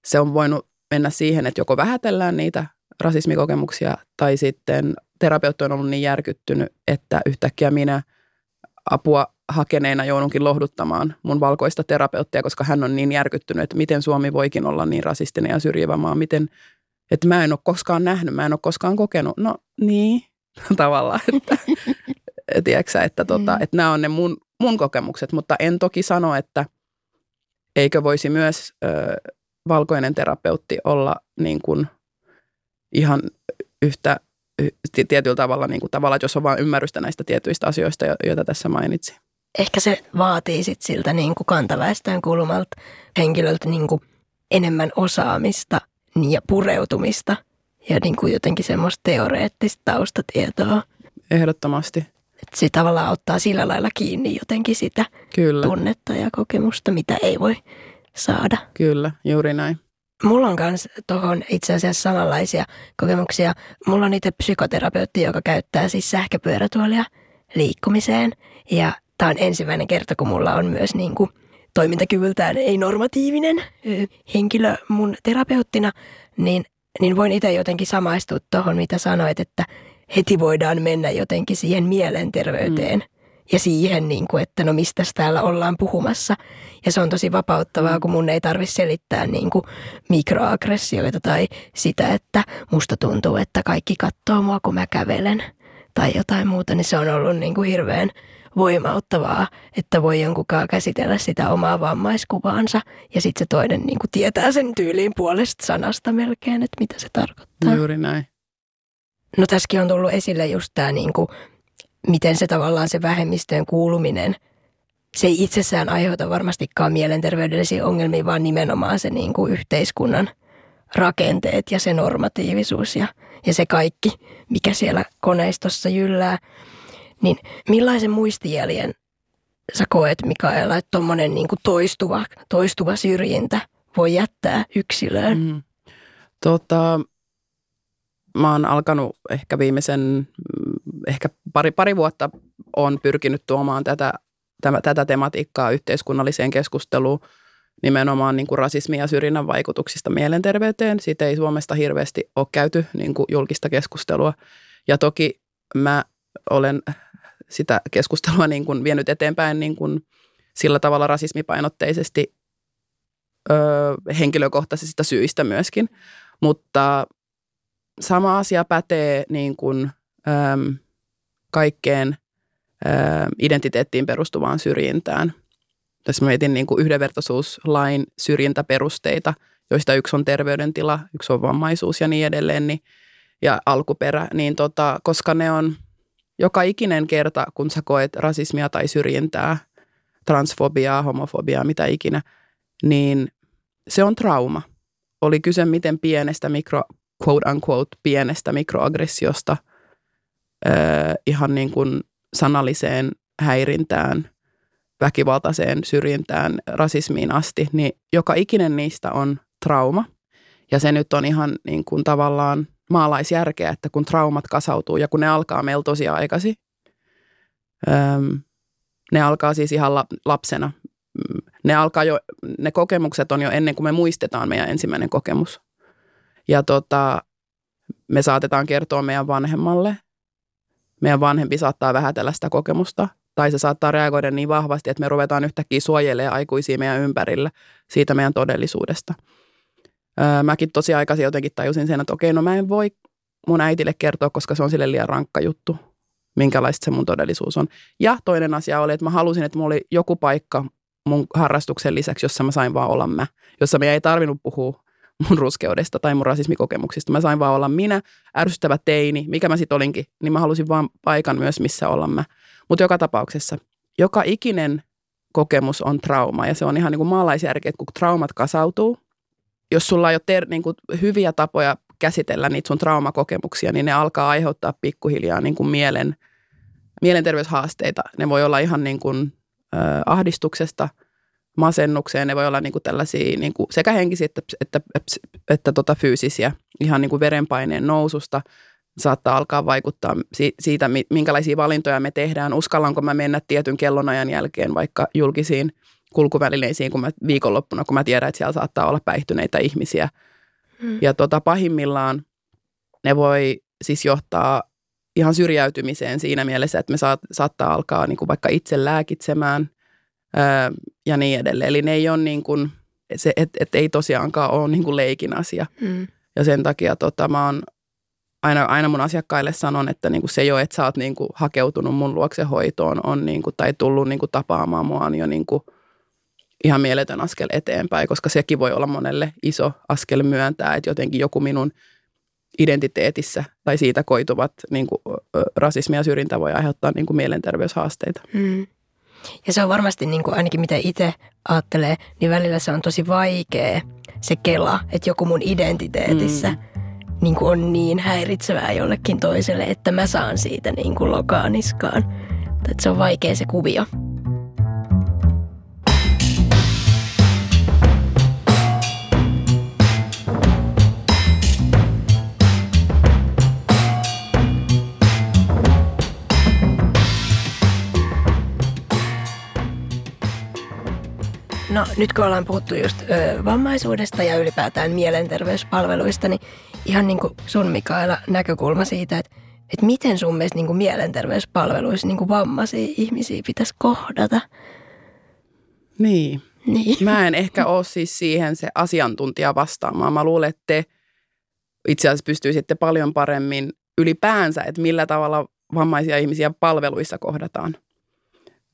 se on voinut mennä siihen, että joko vähätellään niitä rasismikokemuksia tai sitten terapeutti on ollut niin järkyttynyt, että yhtäkkiä minä apua hakeneena joudunkin lohduttamaan mun valkoista terapeuttia, koska hän on niin järkyttynyt, että miten Suomi voikin olla niin rasistinen ja syrjivä maa, miten, että mä en ole koskaan nähnyt, mä en ole koskaan kokenut. No niin, tavallaan, että tiedätkö että, tota, mm. että nämä on ne mun, mun kokemukset, mutta en toki sano, että eikö voisi myös ö, valkoinen terapeutti olla niin kuin ihan yhtä tietyllä tavalla, niin kuin tavalla, että jos on vain ymmärrystä näistä tietyistä asioista, joita tässä mainitsin ehkä se vaatii sit siltä niin kuin kantaväestön kulmalta henkilöltä niin kuin enemmän osaamista ja pureutumista ja niin kuin jotenkin semmoista teoreettista taustatietoa. Ehdottomasti. Että se tavallaan ottaa sillä lailla kiinni jotenkin sitä Kyllä. tunnetta ja kokemusta, mitä ei voi saada. Kyllä, juuri näin. Mulla on myös tuohon itse asiassa samanlaisia kokemuksia. Mulla on itse psykoterapeutti, joka käyttää siis sähköpyörätuolia liikkumiseen. Ja tämä on ensimmäinen kerta, kun mulla on myös niin kuin toimintakyvyltään ei-normatiivinen henkilö mun terapeuttina, niin, niin voin itse jotenkin samaistua tuohon, mitä sanoit, että heti voidaan mennä jotenkin siihen mielenterveyteen. Mm. Ja siihen, niin kuin, että no mistä täällä ollaan puhumassa. Ja se on tosi vapauttavaa, mm. kun mun ei tarvitse selittää niin kuin mikroaggressioita tai sitä, että musta tuntuu, että kaikki katsoo mua, kun mä kävelen. Tai jotain muuta, niin se on ollut niin kuin hirveän voimauttavaa, että voi jonkunkaan käsitellä sitä omaa vammaiskuvaansa ja sitten se toinen niin kuin tietää sen tyyliin puolesta sanasta melkein, että mitä se tarkoittaa. Juuri näin. No tässäkin on tullut esille just tämä, niin kuin, miten se tavallaan se vähemmistöön kuuluminen, se ei itsessään aiheuta varmastikaan mielenterveydellisiä ongelmia, vaan nimenomaan se niin kuin yhteiskunnan rakenteet ja se normatiivisuus ja, ja se kaikki, mikä siellä koneistossa jyllää. Niin millaisen muistijäljen sä koet, Mikaela, että tuommoinen niin toistuva, toistuva syrjintä voi jättää yksilöön? Mm. Tota, mä oon alkanut ehkä viimeisen, ehkä pari, pari vuotta on pyrkinyt tuomaan tätä, tämä, tätä tematiikkaa yhteiskunnalliseen keskusteluun nimenomaan niin kuin rasismin ja syrjinnän vaikutuksista mielenterveyteen. Siitä ei Suomesta hirveästi ole käyty niin kuin julkista keskustelua. Ja toki mä olen sitä keskustelua niin kuin vienyt eteenpäin niin kuin sillä tavalla rasismipainotteisesti ö, henkilökohtaisista syistä myöskin. Mutta sama asia pätee niin kuin, kaikkeen ö, identiteettiin perustuvaan syrjintään. Tässä mietin niin kuin yhdenvertaisuuslain syrjintäperusteita, joista yksi on terveydentila, yksi on vammaisuus ja niin edelleen, niin, ja alkuperä, niin tota, koska ne on – joka ikinen kerta, kun sä koet rasismia tai syrjintää, transfobiaa, homofobiaa, mitä ikinä, niin se on trauma. Oli kyse miten pienestä mikro, quote unquote, pienestä mikroaggressiosta äh, ihan niin kuin sanalliseen häirintään, väkivaltaiseen syrjintään, rasismiin asti, niin joka ikinen niistä on trauma. Ja se nyt on ihan niin kuin tavallaan maalaisjärkeä, että kun traumat kasautuu ja kun ne alkaa meillä tosi aikaisin, öm, ne alkaa siis ihan lapsena. Ne, alkaa jo, ne kokemukset on jo ennen kuin me muistetaan meidän ensimmäinen kokemus. Ja tota, me saatetaan kertoa meidän vanhemmalle. Meidän vanhempi saattaa vähätellä sitä kokemusta tai se saattaa reagoida niin vahvasti, että me ruvetaan yhtäkkiä suojelemaan aikuisia meidän ympärillä siitä meidän todellisuudesta. Öö, mäkin tosi aikaisin jotenkin tajusin sen, että okei, no mä en voi mun äitille kertoa, koska se on sille liian rankka juttu, minkälaista se mun todellisuus on. Ja toinen asia oli, että mä halusin, että mulla oli joku paikka mun harrastuksen lisäksi, jossa mä sain vaan olla mä, jossa me ei tarvinnut puhua mun ruskeudesta tai mun rasismikokemuksista. Mä sain vaan olla minä, ärsyttävä teini, mikä mä sitten olinkin, niin mä halusin vaan paikan myös, missä olla mä. Mutta joka tapauksessa, joka ikinen kokemus on trauma ja se on ihan niin kuin maalaisjärki, että kun traumat kasautuu, jos sulla ei ole ter- niin kuin hyviä tapoja käsitellä niitä sun traumakokemuksia, niin ne alkaa aiheuttaa pikkuhiljaa niin kuin mielen, mielenterveyshaasteita. Ne voi olla ihan niin kuin, äh, ahdistuksesta masennukseen, ne voi olla niin kuin tällaisia niin kuin sekä henkisiä että, että, että, että tota fyysisiä, ihan niin kuin verenpaineen noususta – saattaa alkaa vaikuttaa siitä, minkälaisia valintoja me tehdään. Uskallanko mä mennä tietyn kellonajan jälkeen vaikka julkisiin kulkuvälineisiin kun mä, viikonloppuna, kun mä tiedän, että siellä saattaa olla päihtyneitä ihmisiä. Hmm. Ja tota, pahimmillaan ne voi siis johtaa ihan syrjäytymiseen siinä mielessä, että me saat, saattaa alkaa niin kuin vaikka itse lääkitsemään ää, ja niin edelleen. Eli ne ei ole niin kuin, se, et, et ei tosiaankaan ole niin kuin leikin asia. Hmm. Ja sen takia tota, mä oon aina, aina mun asiakkaille sanon, että niin kuin se jo, että sä oot niin kuin hakeutunut mun luokse hoitoon on niin kuin, tai tullut niin kuin tapaamaan mua on jo niin kuin ihan mieletön askel eteenpäin, koska sekin voi olla monelle iso askel myöntää, että jotenkin joku minun identiteetissä tai siitä koituvat niin kuin, rasismi ja syrjintä voi aiheuttaa niin kuin mielenterveyshaasteita. Hmm. Ja se on varmasti niin kuin ainakin mitä itse ajattelee, niin välillä se on tosi vaikea se kela, että joku mun identiteetissä hmm niin kuin on niin häiritsevää jollekin toiselle, että mä saan siitä niin kuin lokaaniskaan. Että se on vaikea se kuvio. No nyt kun ollaan puhuttu just ö, vammaisuudesta ja ylipäätään mielenterveyspalveluista, niin ihan niin kuin sun Mikaela näkökulma siitä, että, että miten sun mielestä niin kuin mielenterveyspalveluissa niin kuin vammaisia ihmisiä pitäisi kohdata? Niin. niin. Mä en ehkä ole siis siihen se asiantuntija vastaamaan. Mä luulen, että te itse asiassa pystyisitte paljon paremmin ylipäänsä, että millä tavalla vammaisia ihmisiä palveluissa kohdataan.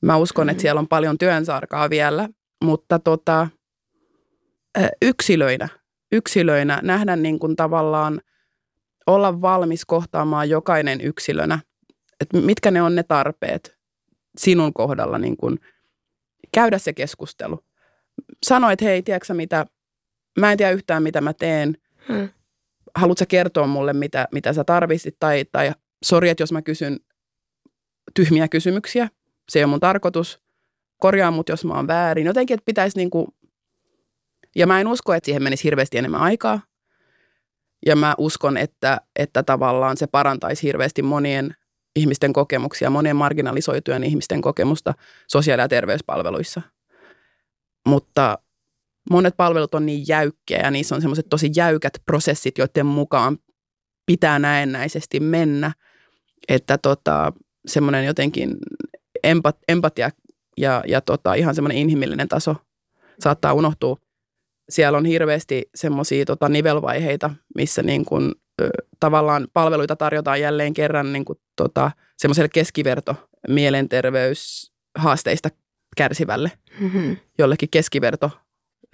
Mä uskon, että mm. siellä on paljon työnsarkaa vielä, mutta tota, yksilöinä – yksilöinä nähdä niin kuin tavallaan olla valmis kohtaamaan jokainen yksilönä, että mitkä ne on ne tarpeet sinun kohdalla, niin kuin käydä se keskustelu. Sanoit, hei, tiedätkö mitä, mä en tiedä yhtään mitä mä teen, hmm. haluatko kertoa mulle mitä, mitä sä tarvitsit tai, tai sori, että jos mä kysyn tyhmiä kysymyksiä, se ei ole mun tarkoitus, korjaa mut, jos mä oon väärin. Jotenkin, että pitäisi niin kuin ja mä en usko, että siihen menisi hirveästi enemmän aikaa. Ja mä uskon, että, että tavallaan se parantaisi hirveästi monien ihmisten kokemuksia, monien marginalisoitujen ihmisten kokemusta sosiaali- ja terveyspalveluissa. Mutta monet palvelut on niin jäykkiä ja niissä on semmoiset tosi jäykät prosessit, joiden mukaan pitää näennäisesti mennä, että tota, semmoinen jotenkin empat, empatia ja, ja tota, ihan semmoinen inhimillinen taso saattaa unohtua siellä on hirveästi semmoisia tota, nivelvaiheita, missä niin kuin, ö, tavallaan palveluita tarjotaan jälleen kerran niin kuin, tota, semmoiselle keskiverto mielenterveyshaasteista kärsivälle, mm-hmm. jollekin keskiverto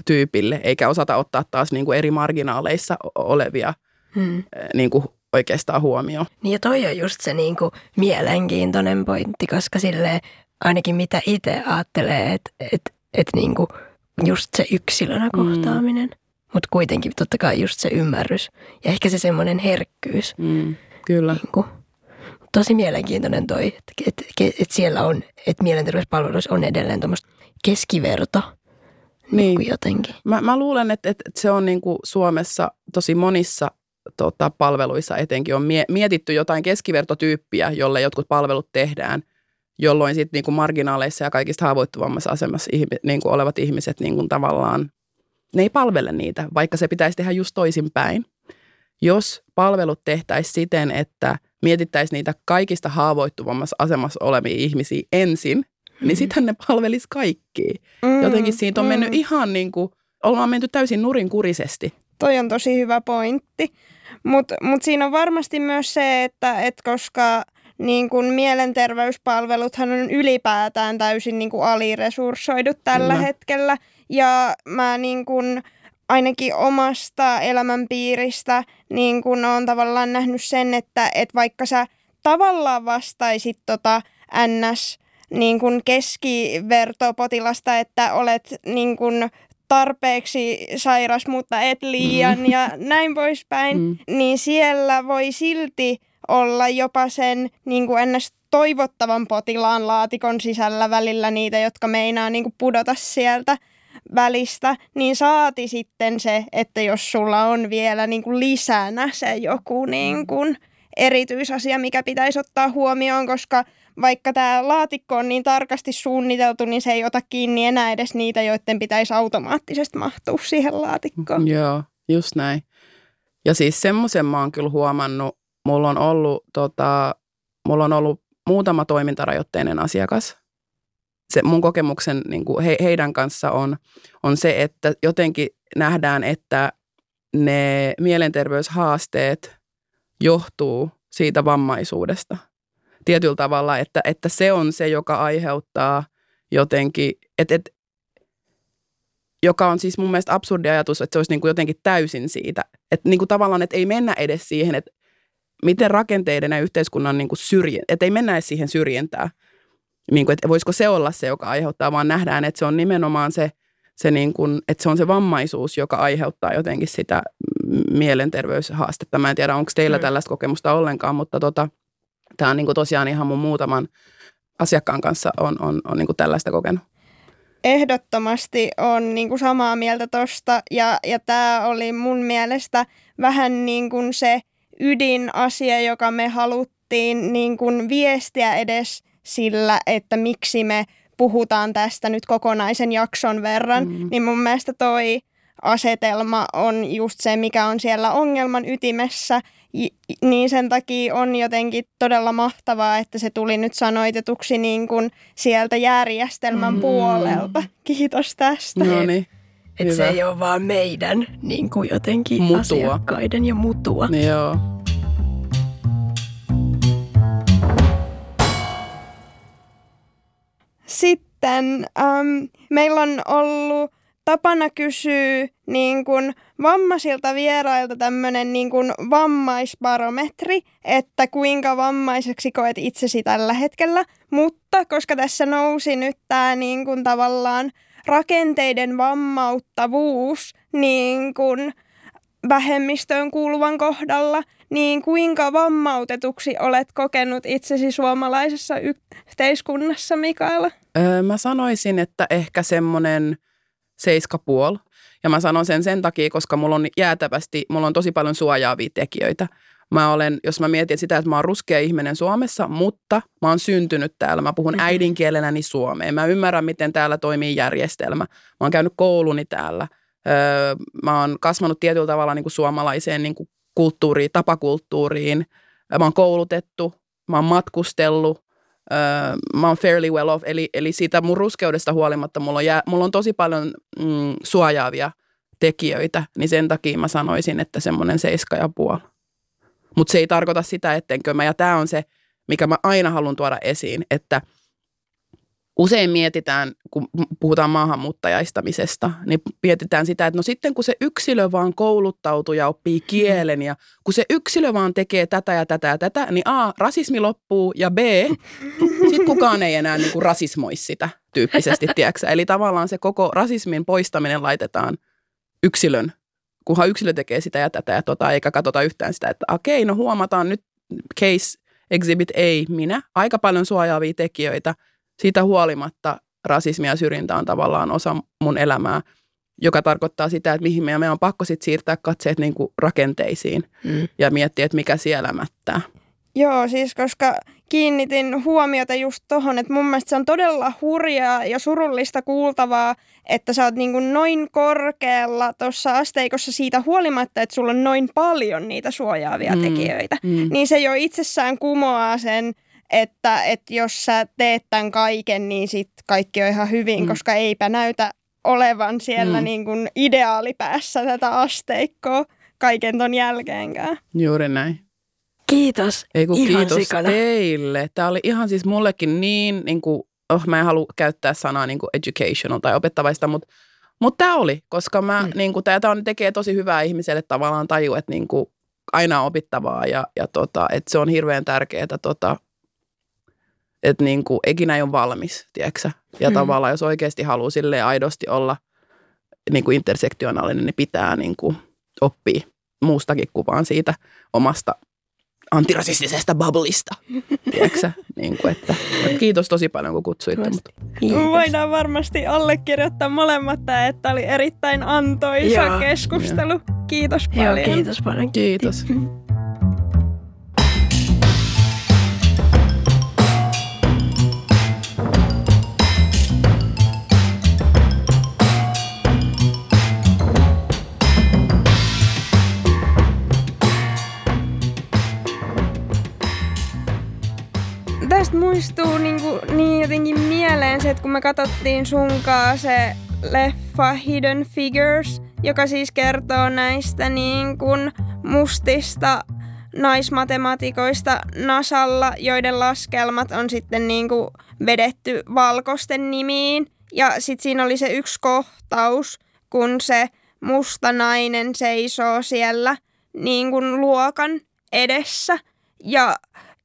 tyypille, eikä osata ottaa taas niin kuin eri marginaaleissa olevia mm. niin kuin oikeastaan huomioon. Niin ja toi on just se niin kuin mielenkiintoinen pointti, koska sille ainakin mitä itse ajattelee, että et, et niin kuin – just se yksilönä mm. kohtaaminen. Mm. Mutta kuitenkin totta kai just se ymmärrys ja ehkä se semmoinen herkkyys. Mm, kyllä. Niin kuin, tosi mielenkiintoinen toi, että et, et, et siellä on, että mielenterveyspalveluissa on edelleen tuommoista keskiverto. Niin. niin jotenkin. Mä, mä luulen, että, että se on niin kuin Suomessa tosi monissa tota, palveluissa etenkin on mie- mietitty jotain keskivertotyyppiä, jolle jotkut palvelut tehdään – jolloin sitten niin kuin marginaaleissa ja kaikista haavoittuvammassa asemassa niin kuin olevat ihmiset niin kuin tavallaan, ne ei palvele niitä, vaikka se pitäisi tehdä just toisinpäin. jos palvelut tehtäisiin siten, että mietittäisiin niitä kaikista haavoittuvammassa asemassa olevia ihmisiä ensin, niin mm. sittenhän ne palvelisi kaikki. Mm, Jotenkin siitä on mm. mennyt ihan niin kuin, ollaan menty täysin nurinkurisesti. Toi on tosi hyvä pointti. Mutta mut siinä on varmasti myös se, että et koska niin kun mielenterveyspalveluthan on ylipäätään täysin niin kun aliresurssoidut tällä Kyllä. hetkellä. Ja mä niin kun, ainakin omasta elämänpiiristä niin kun on tavallaan nähnyt sen, että et vaikka sä tavallaan vastaisit tota NS niin kun keskivertopotilasta, että olet niin kun tarpeeksi sairas, mutta et liian mm. ja näin poispäin, mm. niin siellä voi silti olla jopa sen niin kuin ennäs toivottavan potilaan laatikon sisällä välillä niitä, jotka meinaa niin kuin pudota sieltä välistä, niin saati sitten se, että jos sulla on vielä niin kuin lisänä se joku niin kuin erityisasia, mikä pitäisi ottaa huomioon, koska vaikka tämä laatikko on niin tarkasti suunniteltu, niin se ei ota kiinni enää edes niitä, joiden pitäisi automaattisesti mahtua siihen laatikkoon. Joo, just näin. Ja siis semmoisen mä oon kyllä huomannut, mulla on ollut, tota, mulla on ollut muutama toimintarajoitteinen asiakas. Se mun kokemuksen niin kuin he, heidän kanssa on, on se, että jotenkin nähdään, että ne mielenterveyshaasteet johtuu siitä vammaisuudesta – tietyllä tavalla, että, että se on se, joka aiheuttaa jotenkin, että, että joka on siis mun mielestä absurdi ajatus, että se olisi niin kuin jotenkin täysin siitä. Että niin kuin tavallaan, että ei mennä edes siihen, että miten rakenteiden ja yhteiskunnan niin kuin syrjin, että ei mennä edes siihen syrjintään. Niin kuin, että voisiko se olla se, joka aiheuttaa, vaan nähdään, että se on nimenomaan se, se niin kuin, että se on se vammaisuus, joka aiheuttaa jotenkin sitä mielenterveyshaastetta. Mä en tiedä, onko teillä mm. tällaista kokemusta ollenkaan, mutta tota, tämä on niin kuin tosiaan ihan mun muutaman asiakkaan kanssa on, on, on niin kuin tällaista kokenut. Ehdottomasti on niin kuin samaa mieltä tosta ja, ja tämä oli mun mielestä vähän niin kuin se ydinasia, joka me haluttiin niin kuin viestiä edes sillä, että miksi me puhutaan tästä nyt kokonaisen jakson verran, mm. niin mun mielestä toi asetelma on just se, mikä on siellä ongelman ytimessä niin sen takia on jotenkin todella mahtavaa, että se tuli nyt sanoitetuksi niin kuin sieltä järjestelmän mm. puolelta. Kiitos tästä. No niin. Että se ei ole vaan meidän niin kuin jotenkin mutua. asiakkaiden ja mutua. Joo. Sitten ähm, meillä on ollut tapana kysyä niin kuin vammaisilta vierailta tämmöinen niin kuin vammaisbarometri, että kuinka vammaiseksi koet itsesi tällä hetkellä. Mutta koska tässä nousi nyt tämä niin kuin tavallaan rakenteiden vammauttavuus niin kuin vähemmistöön kuuluvan kohdalla, niin kuinka vammautetuksi olet kokenut itsesi suomalaisessa yhteiskunnassa, Mikaela? Öö, mä sanoisin, että ehkä semmoinen – seiskapuol. Ja mä sanon sen sen takia, koska mulla on jäätävästi, mulla on tosi paljon suojaavia tekijöitä. Mä olen, jos mä mietin sitä, että mä oon ruskea ihminen Suomessa, mutta mä oon syntynyt täällä. Mä puhun mm-hmm. äidinkielenäni suomeen. Mä ymmärrän, miten täällä toimii järjestelmä. Mä oon käynyt kouluni täällä. Öö, mä oon kasvanut tietyllä tavalla niin kuin suomalaiseen niin kuin kulttuuriin, tapakulttuuriin. Mä oon koulutettu, mä oon matkustellut, mä oon fairly well off, eli, eli siitä mun ruskeudesta huolimatta mulla on, jää, mulla on tosi paljon mm, suojaavia tekijöitä, niin sen takia mä sanoisin, että semmoinen seiska ja puoli. Mutta se ei tarkoita sitä, ettenkö mä, ja tämä on se, mikä mä aina haluan tuoda esiin, että – usein mietitään, kun puhutaan maahanmuuttajaistamisesta, niin mietitään sitä, että no sitten kun se yksilö vaan kouluttautuu ja oppii kielen ja kun se yksilö vaan tekee tätä ja tätä ja tätä, niin A, rasismi loppuu ja B, sitten kukaan ei enää niin kuin rasismoi sitä tyyppisesti, tiedätkö? Eli tavallaan se koko rasismin poistaminen laitetaan yksilön, kunhan yksilö tekee sitä ja tätä ja tota, eikä katsota yhtään sitä, että okei, no huomataan nyt case exhibit ei minä, aika paljon suojaavia tekijöitä – siitä huolimatta rasismi ja syrjintä on tavallaan osa mun elämää, joka tarkoittaa sitä, että mihin meidän, meidän on pakko sit siirtää katseet niin kuin rakenteisiin mm. ja miettiä, että mikä siellä mättää. Joo, siis koska kiinnitin huomiota just tohon, että mun mielestä se on todella hurjaa ja surullista kuultavaa, että sä oot niin kuin noin korkealla tuossa asteikossa siitä huolimatta, että sulla on noin paljon niitä suojaavia mm. tekijöitä. Mm. Niin se jo itsessään kumoaa sen, että, että jos sä teet tämän kaiken, niin sit kaikki on ihan hyvin, mm. koska eipä näytä olevan siellä mm. niin kuin ideaalipäässä tätä asteikkoa kaiken ton jälkeenkään. Juuri näin. Kiitos. Ei kun ihan kiitos sikana. teille. Tämä oli ihan siis mullekin niin, niin kuin, oh, mä en halua käyttää sanaa niin kuin educational tai opettavaista, mutta mutta tämä oli, koska mä, mm. niin kuin, tämä on, tekee tosi hyvää ihmiselle tavallaan taju, että niin kuin, aina on opittavaa ja, ja tota, että se on hirveän tärkeää, tota, että niin kuin, ikinä ei ole valmis, tiedätkö Ja mm. tavallaan, jos oikeasti haluaa sille aidosti olla niin kuin intersektionaalinen, niin pitää niin kuin, oppia muustakin kuin vaan siitä omasta antirasistisesta bubblista. Tiedätkö niin kuin, että, kiitos tosi paljon, kun kutsuitte. Mutta. Kiitos. Voidaan varmasti allekirjoittaa molemmat tämä, että oli erittäin antoisa Joo. keskustelu. Joo. Kiitos paljon. Joo, kiitos paljon. Kiitos. Tästä muistuu niinku, niin jotenkin mieleen se, että kun me katsottiin sunkaan se leffa Hidden Figures, joka siis kertoo näistä niin kuin mustista naismatematikoista Nasalla, joiden laskelmat on sitten niin kuin vedetty valkoisten nimiin. Ja sitten siinä oli se yksi kohtaus, kun se musta nainen seisoo siellä niin kuin luokan edessä. Ja,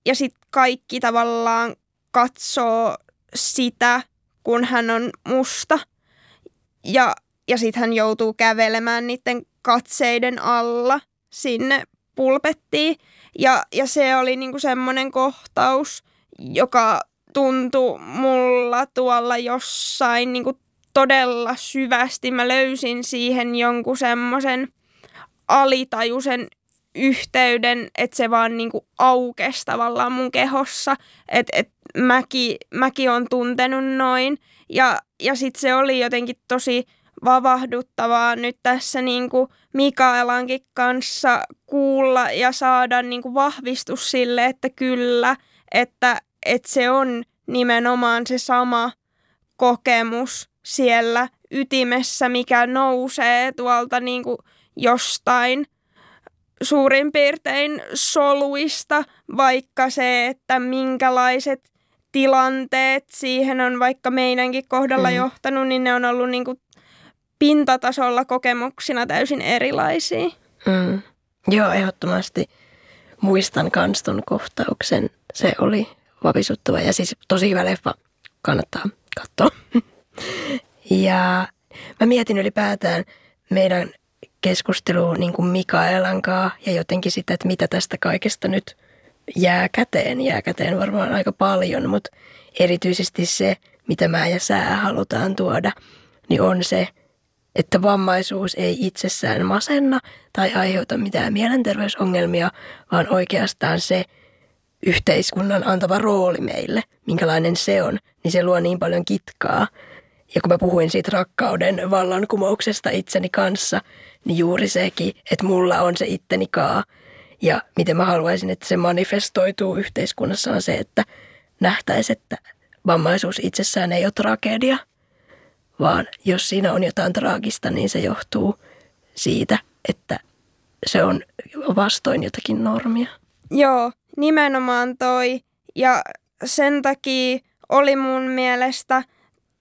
ja sitten kaikki tavallaan katsoo sitä, kun hän on musta. Ja, ja sitten hän joutuu kävelemään niiden katseiden alla sinne pulpettiin. Ja, ja se oli niinku semmoinen kohtaus, joka tuntui mulla tuolla jossain niinku todella syvästi. Mä löysin siihen jonkun semmoisen alitajuisen yhteyden, että se vaan niinku aukesi tavallaan mun kehossa, että et mäkin, mäkin on tuntenut noin. Ja, ja sitten se oli jotenkin tosi vavahduttavaa nyt tässä niinku Mikaelankin kanssa kuulla ja saada niinku vahvistus sille, että kyllä, että, että se on nimenomaan se sama kokemus siellä ytimessä, mikä nousee tuolta niinku jostain suurin piirtein soluista, vaikka se, että minkälaiset tilanteet siihen on vaikka meidänkin kohdalla mm. johtanut, niin ne on ollut niin kuin pintatasolla kokemuksina täysin erilaisia. Mm. Joo, ehdottomasti muistan kans ton kohtauksen. Se oli vapisuttava ja siis tosi hyvä leffa. Kannattaa katsoa. ja mä mietin ylipäätään meidän keskusteluun niin kuin Mikaelan kanssa ja jotenkin sitä, että mitä tästä kaikesta nyt jää käteen. Jää käteen varmaan aika paljon, mutta erityisesti se, mitä mä ja sä halutaan tuoda, niin on se, että vammaisuus ei itsessään masenna tai aiheuta mitään mielenterveysongelmia, vaan oikeastaan se yhteiskunnan antava rooli meille, minkälainen se on, niin se luo niin paljon kitkaa. Ja kun mä puhuin siitä rakkauden vallankumouksesta itseni kanssa, niin juuri sekin, että mulla on se itteni kaa. Ja miten mä haluaisin, että se manifestoituu yhteiskunnassa on se, että nähtäisi, että vammaisuus itsessään ei ole tragedia, vaan jos siinä on jotain traagista, niin se johtuu siitä, että se on vastoin jotakin normia. Joo, nimenomaan toi. Ja sen takia oli mun mielestä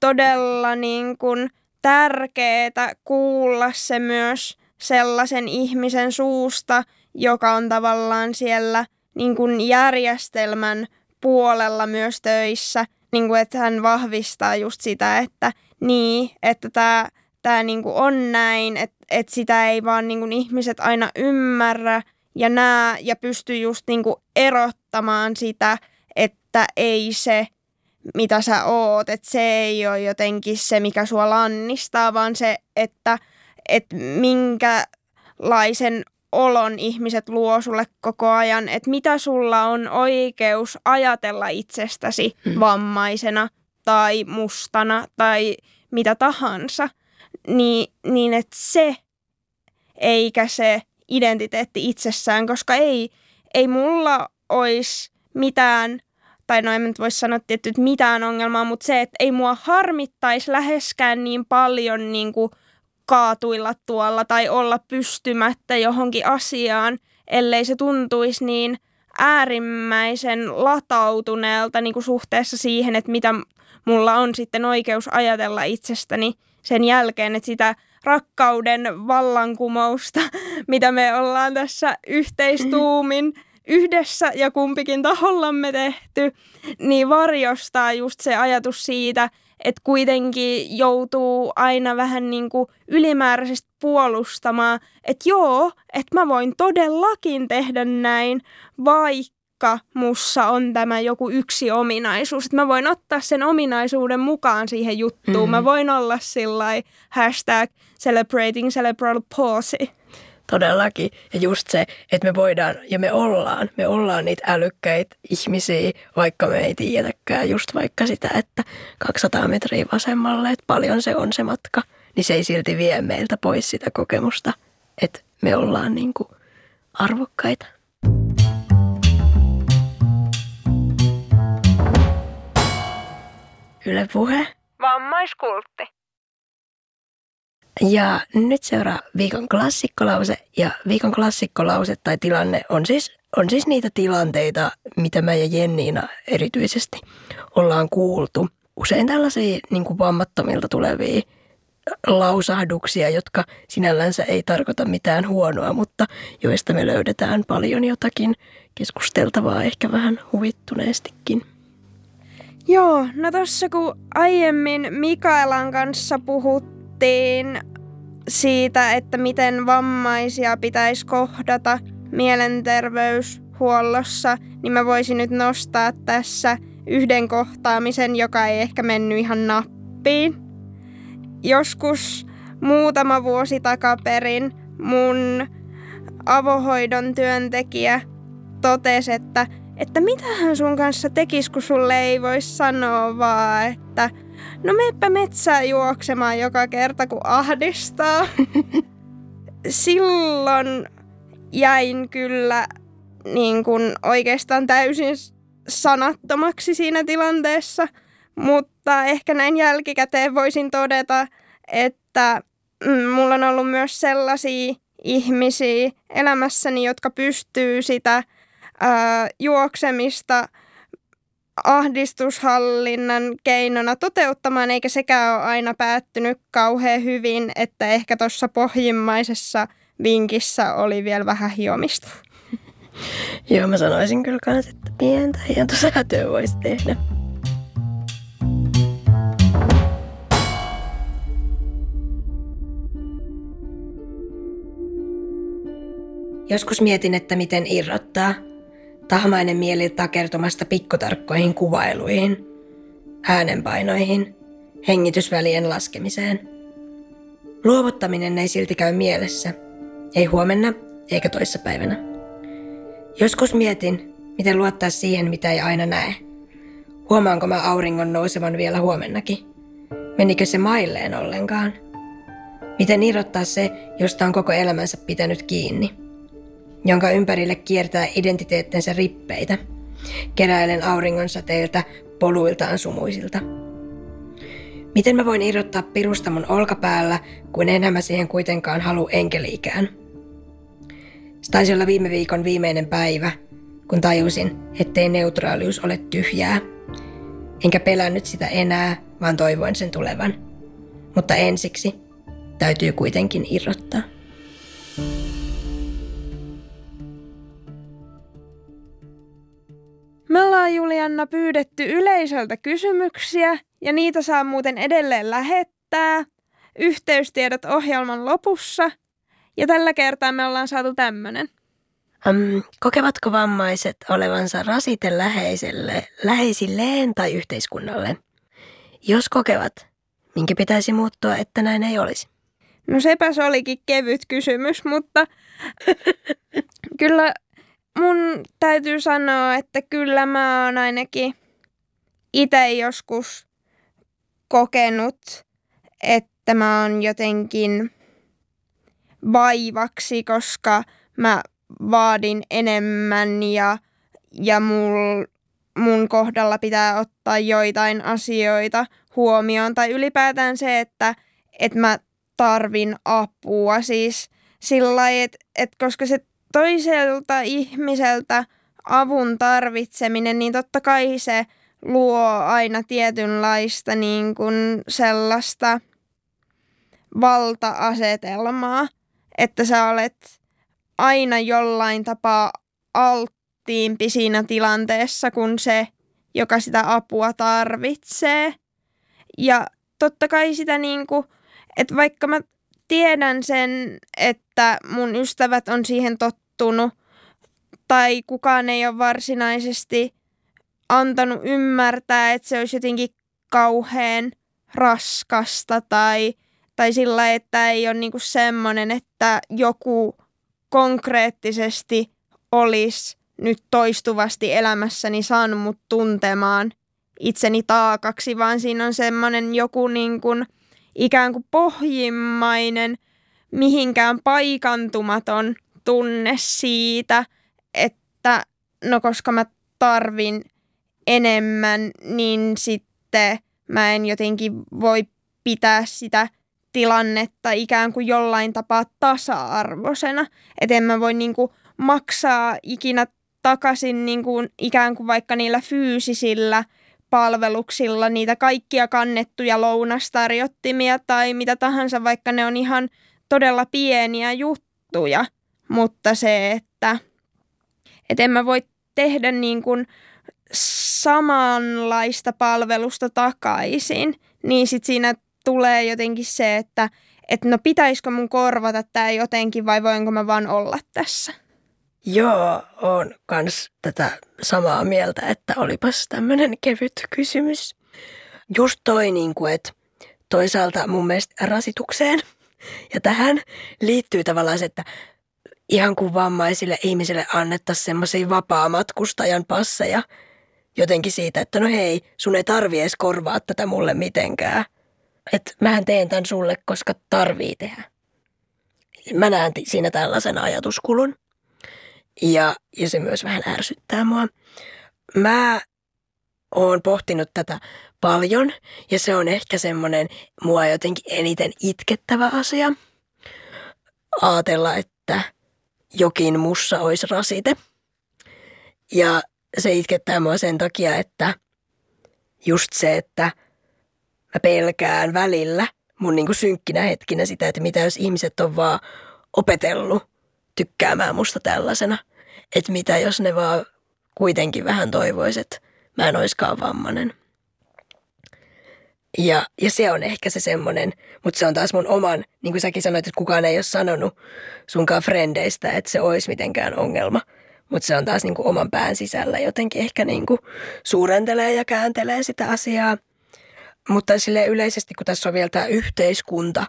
todella niin kuin – tärkeää kuulla se myös sellaisen ihmisen suusta, joka on tavallaan siellä niin kuin järjestelmän puolella myös töissä, niin kuin, että hän vahvistaa just sitä, että niin, että tämä tämä niin kuin on näin, että, että sitä ei vaan niin kuin ihmiset aina ymmärrä ja näe ja pysty just niin kuin erottamaan sitä, että ei se mitä sä oot, että se ei ole jotenkin se, mikä sua lannistaa, vaan se, että, että minkälaisen olon ihmiset luo sulle koko ajan, että mitä sulla on oikeus ajatella itsestäsi hmm. vammaisena tai mustana tai mitä tahansa, niin, niin että se eikä se identiteetti itsessään, koska ei, ei mulla olisi mitään, tai no en nyt voi sanoa tietty, että mitään ongelmaa, mutta se, että ei mua harmittaisi läheskään niin paljon niin kuin kaatuilla tuolla tai olla pystymättä johonkin asiaan, ellei se tuntuisi niin äärimmäisen latautuneelta niin kuin suhteessa siihen, että mitä mulla on sitten oikeus ajatella itsestäni sen jälkeen, että sitä rakkauden vallankumousta, mitä me ollaan tässä yhteistuumin yhdessä ja kumpikin tahollamme tehty, niin varjostaa just se ajatus siitä, että kuitenkin joutuu aina vähän niin kuin ylimääräisesti puolustamaan, että joo, että mä voin todellakin tehdä näin, vaikka mussa on tämä joku yksi ominaisuus, että mä voin ottaa sen ominaisuuden mukaan siihen juttuun. Mm. Mä voin olla sillä hashtag celebrating cerebral palsy. Todellakin. Ja just se, että me voidaan, ja me ollaan, me ollaan niitä älykkäitä ihmisiä, vaikka me ei tiedetäkään just vaikka sitä, että 200 metriä vasemmalle, että paljon se on se matka, niin se ei silti vie meiltä pois sitä kokemusta, että me ollaan niin kuin arvokkaita. Yle Puhe. Vammaiskultti. Ja nyt seuraa viikon klassikkolause. Ja viikon klassikkolause tai tilanne on siis, on siis niitä tilanteita, mitä mä ja Jenniina erityisesti ollaan kuultu. Usein tällaisia niin kuin vammattomilta tulevia lausahduksia, jotka sinällänsä ei tarkoita mitään huonoa, mutta joista me löydetään paljon jotakin keskusteltavaa, ehkä vähän huvittuneestikin. Joo, no tossa kun aiemmin Mikaelan kanssa puhuttiin siitä, että miten vammaisia pitäisi kohdata mielenterveyshuollossa, niin mä voisin nyt nostaa tässä yhden kohtaamisen, joka ei ehkä mennyt ihan nappiin. Joskus muutama vuosi takaperin mun avohoidon työntekijä totesi, että että mitähän sun kanssa tekis, kun sulle ei voi sanoa vaan, että no meppä metsää juoksemaan joka kerta, kun ahdistaa. Silloin jäin kyllä niin kuin oikeastaan täysin sanattomaksi siinä tilanteessa, mutta ehkä näin jälkikäteen voisin todeta, että mm, mulla on ollut myös sellaisia ihmisiä elämässäni, jotka pystyy sitä ää, juoksemista ahdistushallinnan keinona toteuttamaan, eikä sekään ole aina päättynyt kauhean hyvin, että ehkä tuossa pohjimmaisessa vinkissä oli vielä vähän hiomista. Joo, mä sanoisin kyllä kans, että pientä hienosäätöä voisi tehdä. Joskus mietin, että miten irrottaa – Tahmainen mieli takertumasta pikkutarkkoihin kuvailuihin, äänenpainoihin, hengitysvälien laskemiseen. Luovuttaminen ei silti käy mielessä, ei huomenna eikä toissapäivänä. Joskus mietin, miten luottaa siihen, mitä ei aina näe. Huomaanko mä auringon nousevan vielä huomennakin? Menikö se mailleen ollenkaan? Miten irrottaa se, josta on koko elämänsä pitänyt kiinni? Jonka ympärille kiertää identiteettensä rippeitä, keräilen auringonsäteiltä poluiltaan sumuisilta. Miten mä voin irrottaa pirusta mun olkapäällä, kun enää mä siihen kuitenkaan halu enkeliikään? Se taisi olla viime viikon viimeinen päivä, kun tajusin, ettei neutraalius ole tyhjää. Enkä pelännyt sitä enää, vaan toivoin sen tulevan. Mutta ensiksi täytyy kuitenkin irrottaa. Me ollaan Julianna pyydetty yleisöltä kysymyksiä ja niitä saa muuten edelleen lähettää. Yhteystiedot ohjelman lopussa. Ja tällä kertaa me ollaan saatu tämmönen. Um, kokevatko vammaiset olevansa rasite läheiselle, läheisilleen tai yhteiskunnalle? Jos kokevat, minkä pitäisi muuttua, että näin ei olisi? No sepä se olikin kevyt kysymys, mutta kyllä mun täytyy sanoa, että kyllä mä oon ainakin itse joskus kokenut, että mä oon jotenkin vaivaksi, koska mä vaadin enemmän ja, ja mul, mun kohdalla pitää ottaa joitain asioita huomioon. Tai ylipäätään se, että, että mä tarvin apua. Siis sillä että, että koska se toiselta ihmiseltä avun tarvitseminen, niin totta kai se luo aina tietynlaista niin kuin sellaista valta-asetelmaa, että sä olet aina jollain tapaa alttiimpi siinä tilanteessa kuin se, joka sitä apua tarvitsee. Ja totta kai sitä niin kuin, että vaikka mä tiedän sen, että mun ystävät on siihen tottunut, tai kukaan ei ole varsinaisesti antanut ymmärtää, että se olisi jotenkin kauhean raskasta tai, tai sillä, että ei ole niinku semmoinen, että joku konkreettisesti olisi nyt toistuvasti elämässäni saanut mut tuntemaan itseni taakaksi, vaan siinä on semmoinen joku niin kuin, ikään kuin pohjimmainen, mihinkään paikantumaton tunne siitä, että no koska mä tarvin enemmän, niin sitten mä en jotenkin voi pitää sitä tilannetta ikään kuin jollain tapaa tasa-arvoisena. Että en mä voi niin kuin maksaa ikinä takaisin niin kuin ikään kuin vaikka niillä fyysisillä palveluksilla niitä kaikkia kannettuja lounastarjottimia tai mitä tahansa, vaikka ne on ihan todella pieniä juttuja. Mutta se, että, että en mä voi tehdä niin kuin samanlaista palvelusta takaisin, niin sitten siinä tulee jotenkin se, että et no pitäisikö mun korvata tämä jotenkin vai voinko mä vaan olla tässä? Joo, on kans tätä samaa mieltä, että olipas tämmöinen kevyt kysymys. Just toi, niin kuin, että toisaalta mun mielestä rasitukseen ja tähän liittyy tavallaan se, että ihan kuin vammaisille ihmisille annettaisiin semmoisia vapaa-matkustajan passeja jotenkin siitä, että no hei, sun ei tarvi edes korvaa tätä mulle mitenkään. Että mähän teen tämän sulle, koska tarvii tehdä. Mä näen siinä tällaisen ajatuskulun. Ja, ja se myös vähän ärsyttää mua. Mä oon pohtinut tätä paljon ja se on ehkä semmoinen mua jotenkin eniten itkettävä asia. Aatella, että jokin mussa olisi rasite. Ja se itkettää mua sen takia, että just se, että mä pelkään välillä mun niinku synkkinä hetkinä sitä, että mitä jos ihmiset on vaan opetellut tykkäämään musta tällaisena. Että mitä jos ne vaan kuitenkin vähän toivois, että mä en oiskaan vammainen. Ja, ja se on ehkä se semmoinen, mutta se on taas mun oman, niin kuin säkin sanoit, että kukaan ei ole sanonut sunkaan frendeistä, että se olisi mitenkään ongelma. Mutta se on taas niin kuin oman pään sisällä jotenkin ehkä niin kuin suurentelee ja kääntelee sitä asiaa. Mutta sille yleisesti, kun tässä on vielä tämä yhteiskunta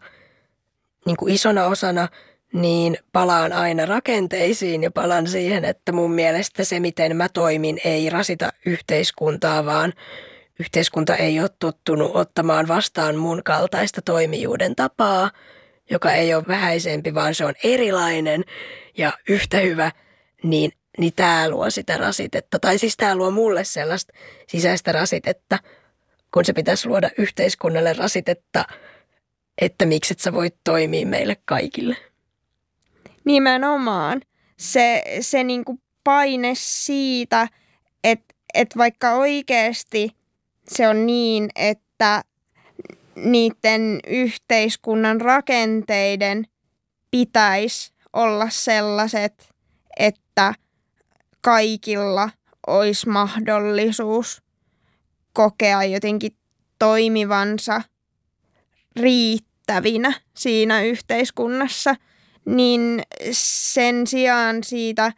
niin kuin isona osana, niin palaan aina rakenteisiin ja palaan siihen, että mun mielestä se, miten mä toimin, ei rasita yhteiskuntaa, vaan yhteiskunta ei ole tottunut ottamaan vastaan mun kaltaista toimijuuden tapaa, joka ei ole vähäisempi, vaan se on erilainen ja yhtä hyvä, niin, niin tämä luo sitä rasitetta. Tai siis tämä luo mulle sellaista sisäistä rasitetta, kun se pitäisi luoda yhteiskunnalle rasitetta, että miksi et sä voit toimia meille kaikille. Nimenomaan. Se, se niinku paine siitä, että et vaikka oikeasti se on niin, että niiden yhteiskunnan rakenteiden pitäisi olla sellaiset, että kaikilla olisi mahdollisuus kokea jotenkin toimivansa riittävinä siinä yhteiskunnassa – niin sen sijaan siitä,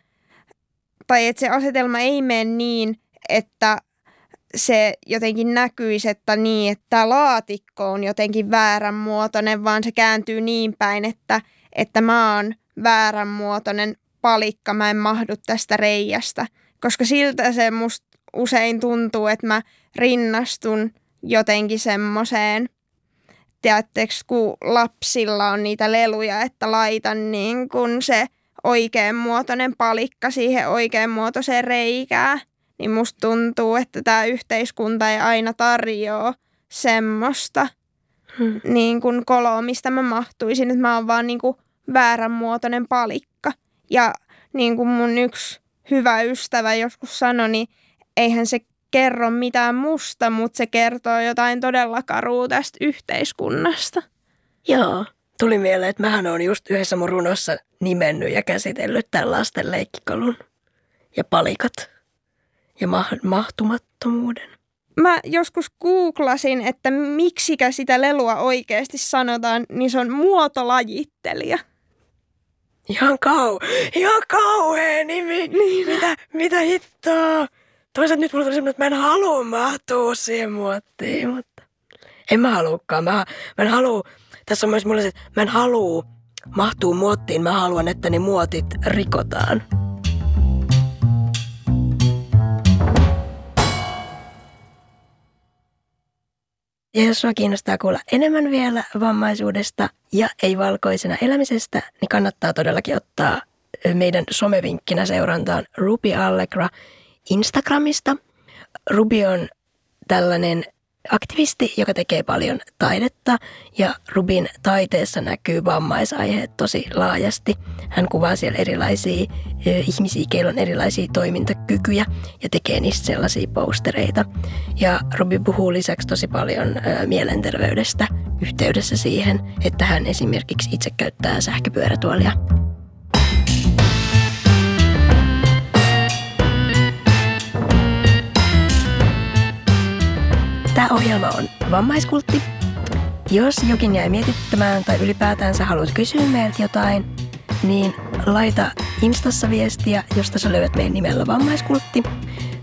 tai että se asetelma ei mene niin, että se jotenkin näkyisi, että niin, että laatikko on jotenkin vääränmuotoinen, vaan se kääntyy niin päin, että, että mä oon vääränmuotoinen palikka, mä en mahdu tästä reijästä. Koska siltä se musta usein tuntuu, että mä rinnastun jotenkin semmoiseen, tiedättekö, kun lapsilla on niitä leluja, että laitan niin kun se oikeanmuotoinen palikka siihen oikeanmuotoiseen reikään, niin musta tuntuu, että tämä yhteiskunta ei aina tarjoa semmoista hmm. niin kuin koloa, mistä mä mahtuisin, että mä oon vaan niin kuin vääränmuotoinen palikka. Ja niin kuin mun yksi hyvä ystävä joskus sanoi, niin eihän se kerro mitään musta, mutta se kertoo jotain todella karua tästä yhteiskunnasta. Joo, tuli mieleen, että mähän on just yhdessä mun runossa nimennyt ja käsitellyt tämän lasten leikkikalun ja palikat ja ma- mahtumattomuuden. Mä joskus googlasin, että miksikä sitä lelua oikeasti sanotaan, niin se on muotolajittelija. Ihan kau, ihan kauhea nimi. Niin. Mitä, mitä hittoa? Toisaalta nyt mulla tuli semmoinen, että mä en halua mahtua siihen muottiin, mutta en mä haluukaan. Mä, mä en halua, tässä on myös mulle se, että mä en halua mahtua muottiin. Mä haluan, että ne muotit rikotaan. Ja jos sinua kiinnostaa kuulla enemmän vielä vammaisuudesta ja ei-valkoisena elämisestä, niin kannattaa todellakin ottaa meidän somevinkkinä seurantaan Ruby Allegra Instagramista. Ruby on tällainen aktivisti, joka tekee paljon taidetta ja Rubin taiteessa näkyy vammaisaiheet tosi laajasti. Hän kuvaa siellä erilaisia ihmisiä, keillä on erilaisia toimintakykyjä ja tekee niistä sellaisia postereita. Ja Rubi puhuu lisäksi tosi paljon mielenterveydestä yhteydessä siihen, että hän esimerkiksi itse käyttää sähköpyörätuolia. Tämä ohjelma on Vammaiskultti. Jos jokin jäi mietittämään tai ylipäätään sä haluat kysyä meiltä jotain, niin laita Instassa viestiä, josta sä löydät meidän nimellä Vammaiskultti.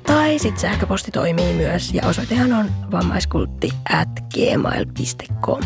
Tai sitten sähköposti toimii myös ja osoitehan on vammaiskultti at gmail.com.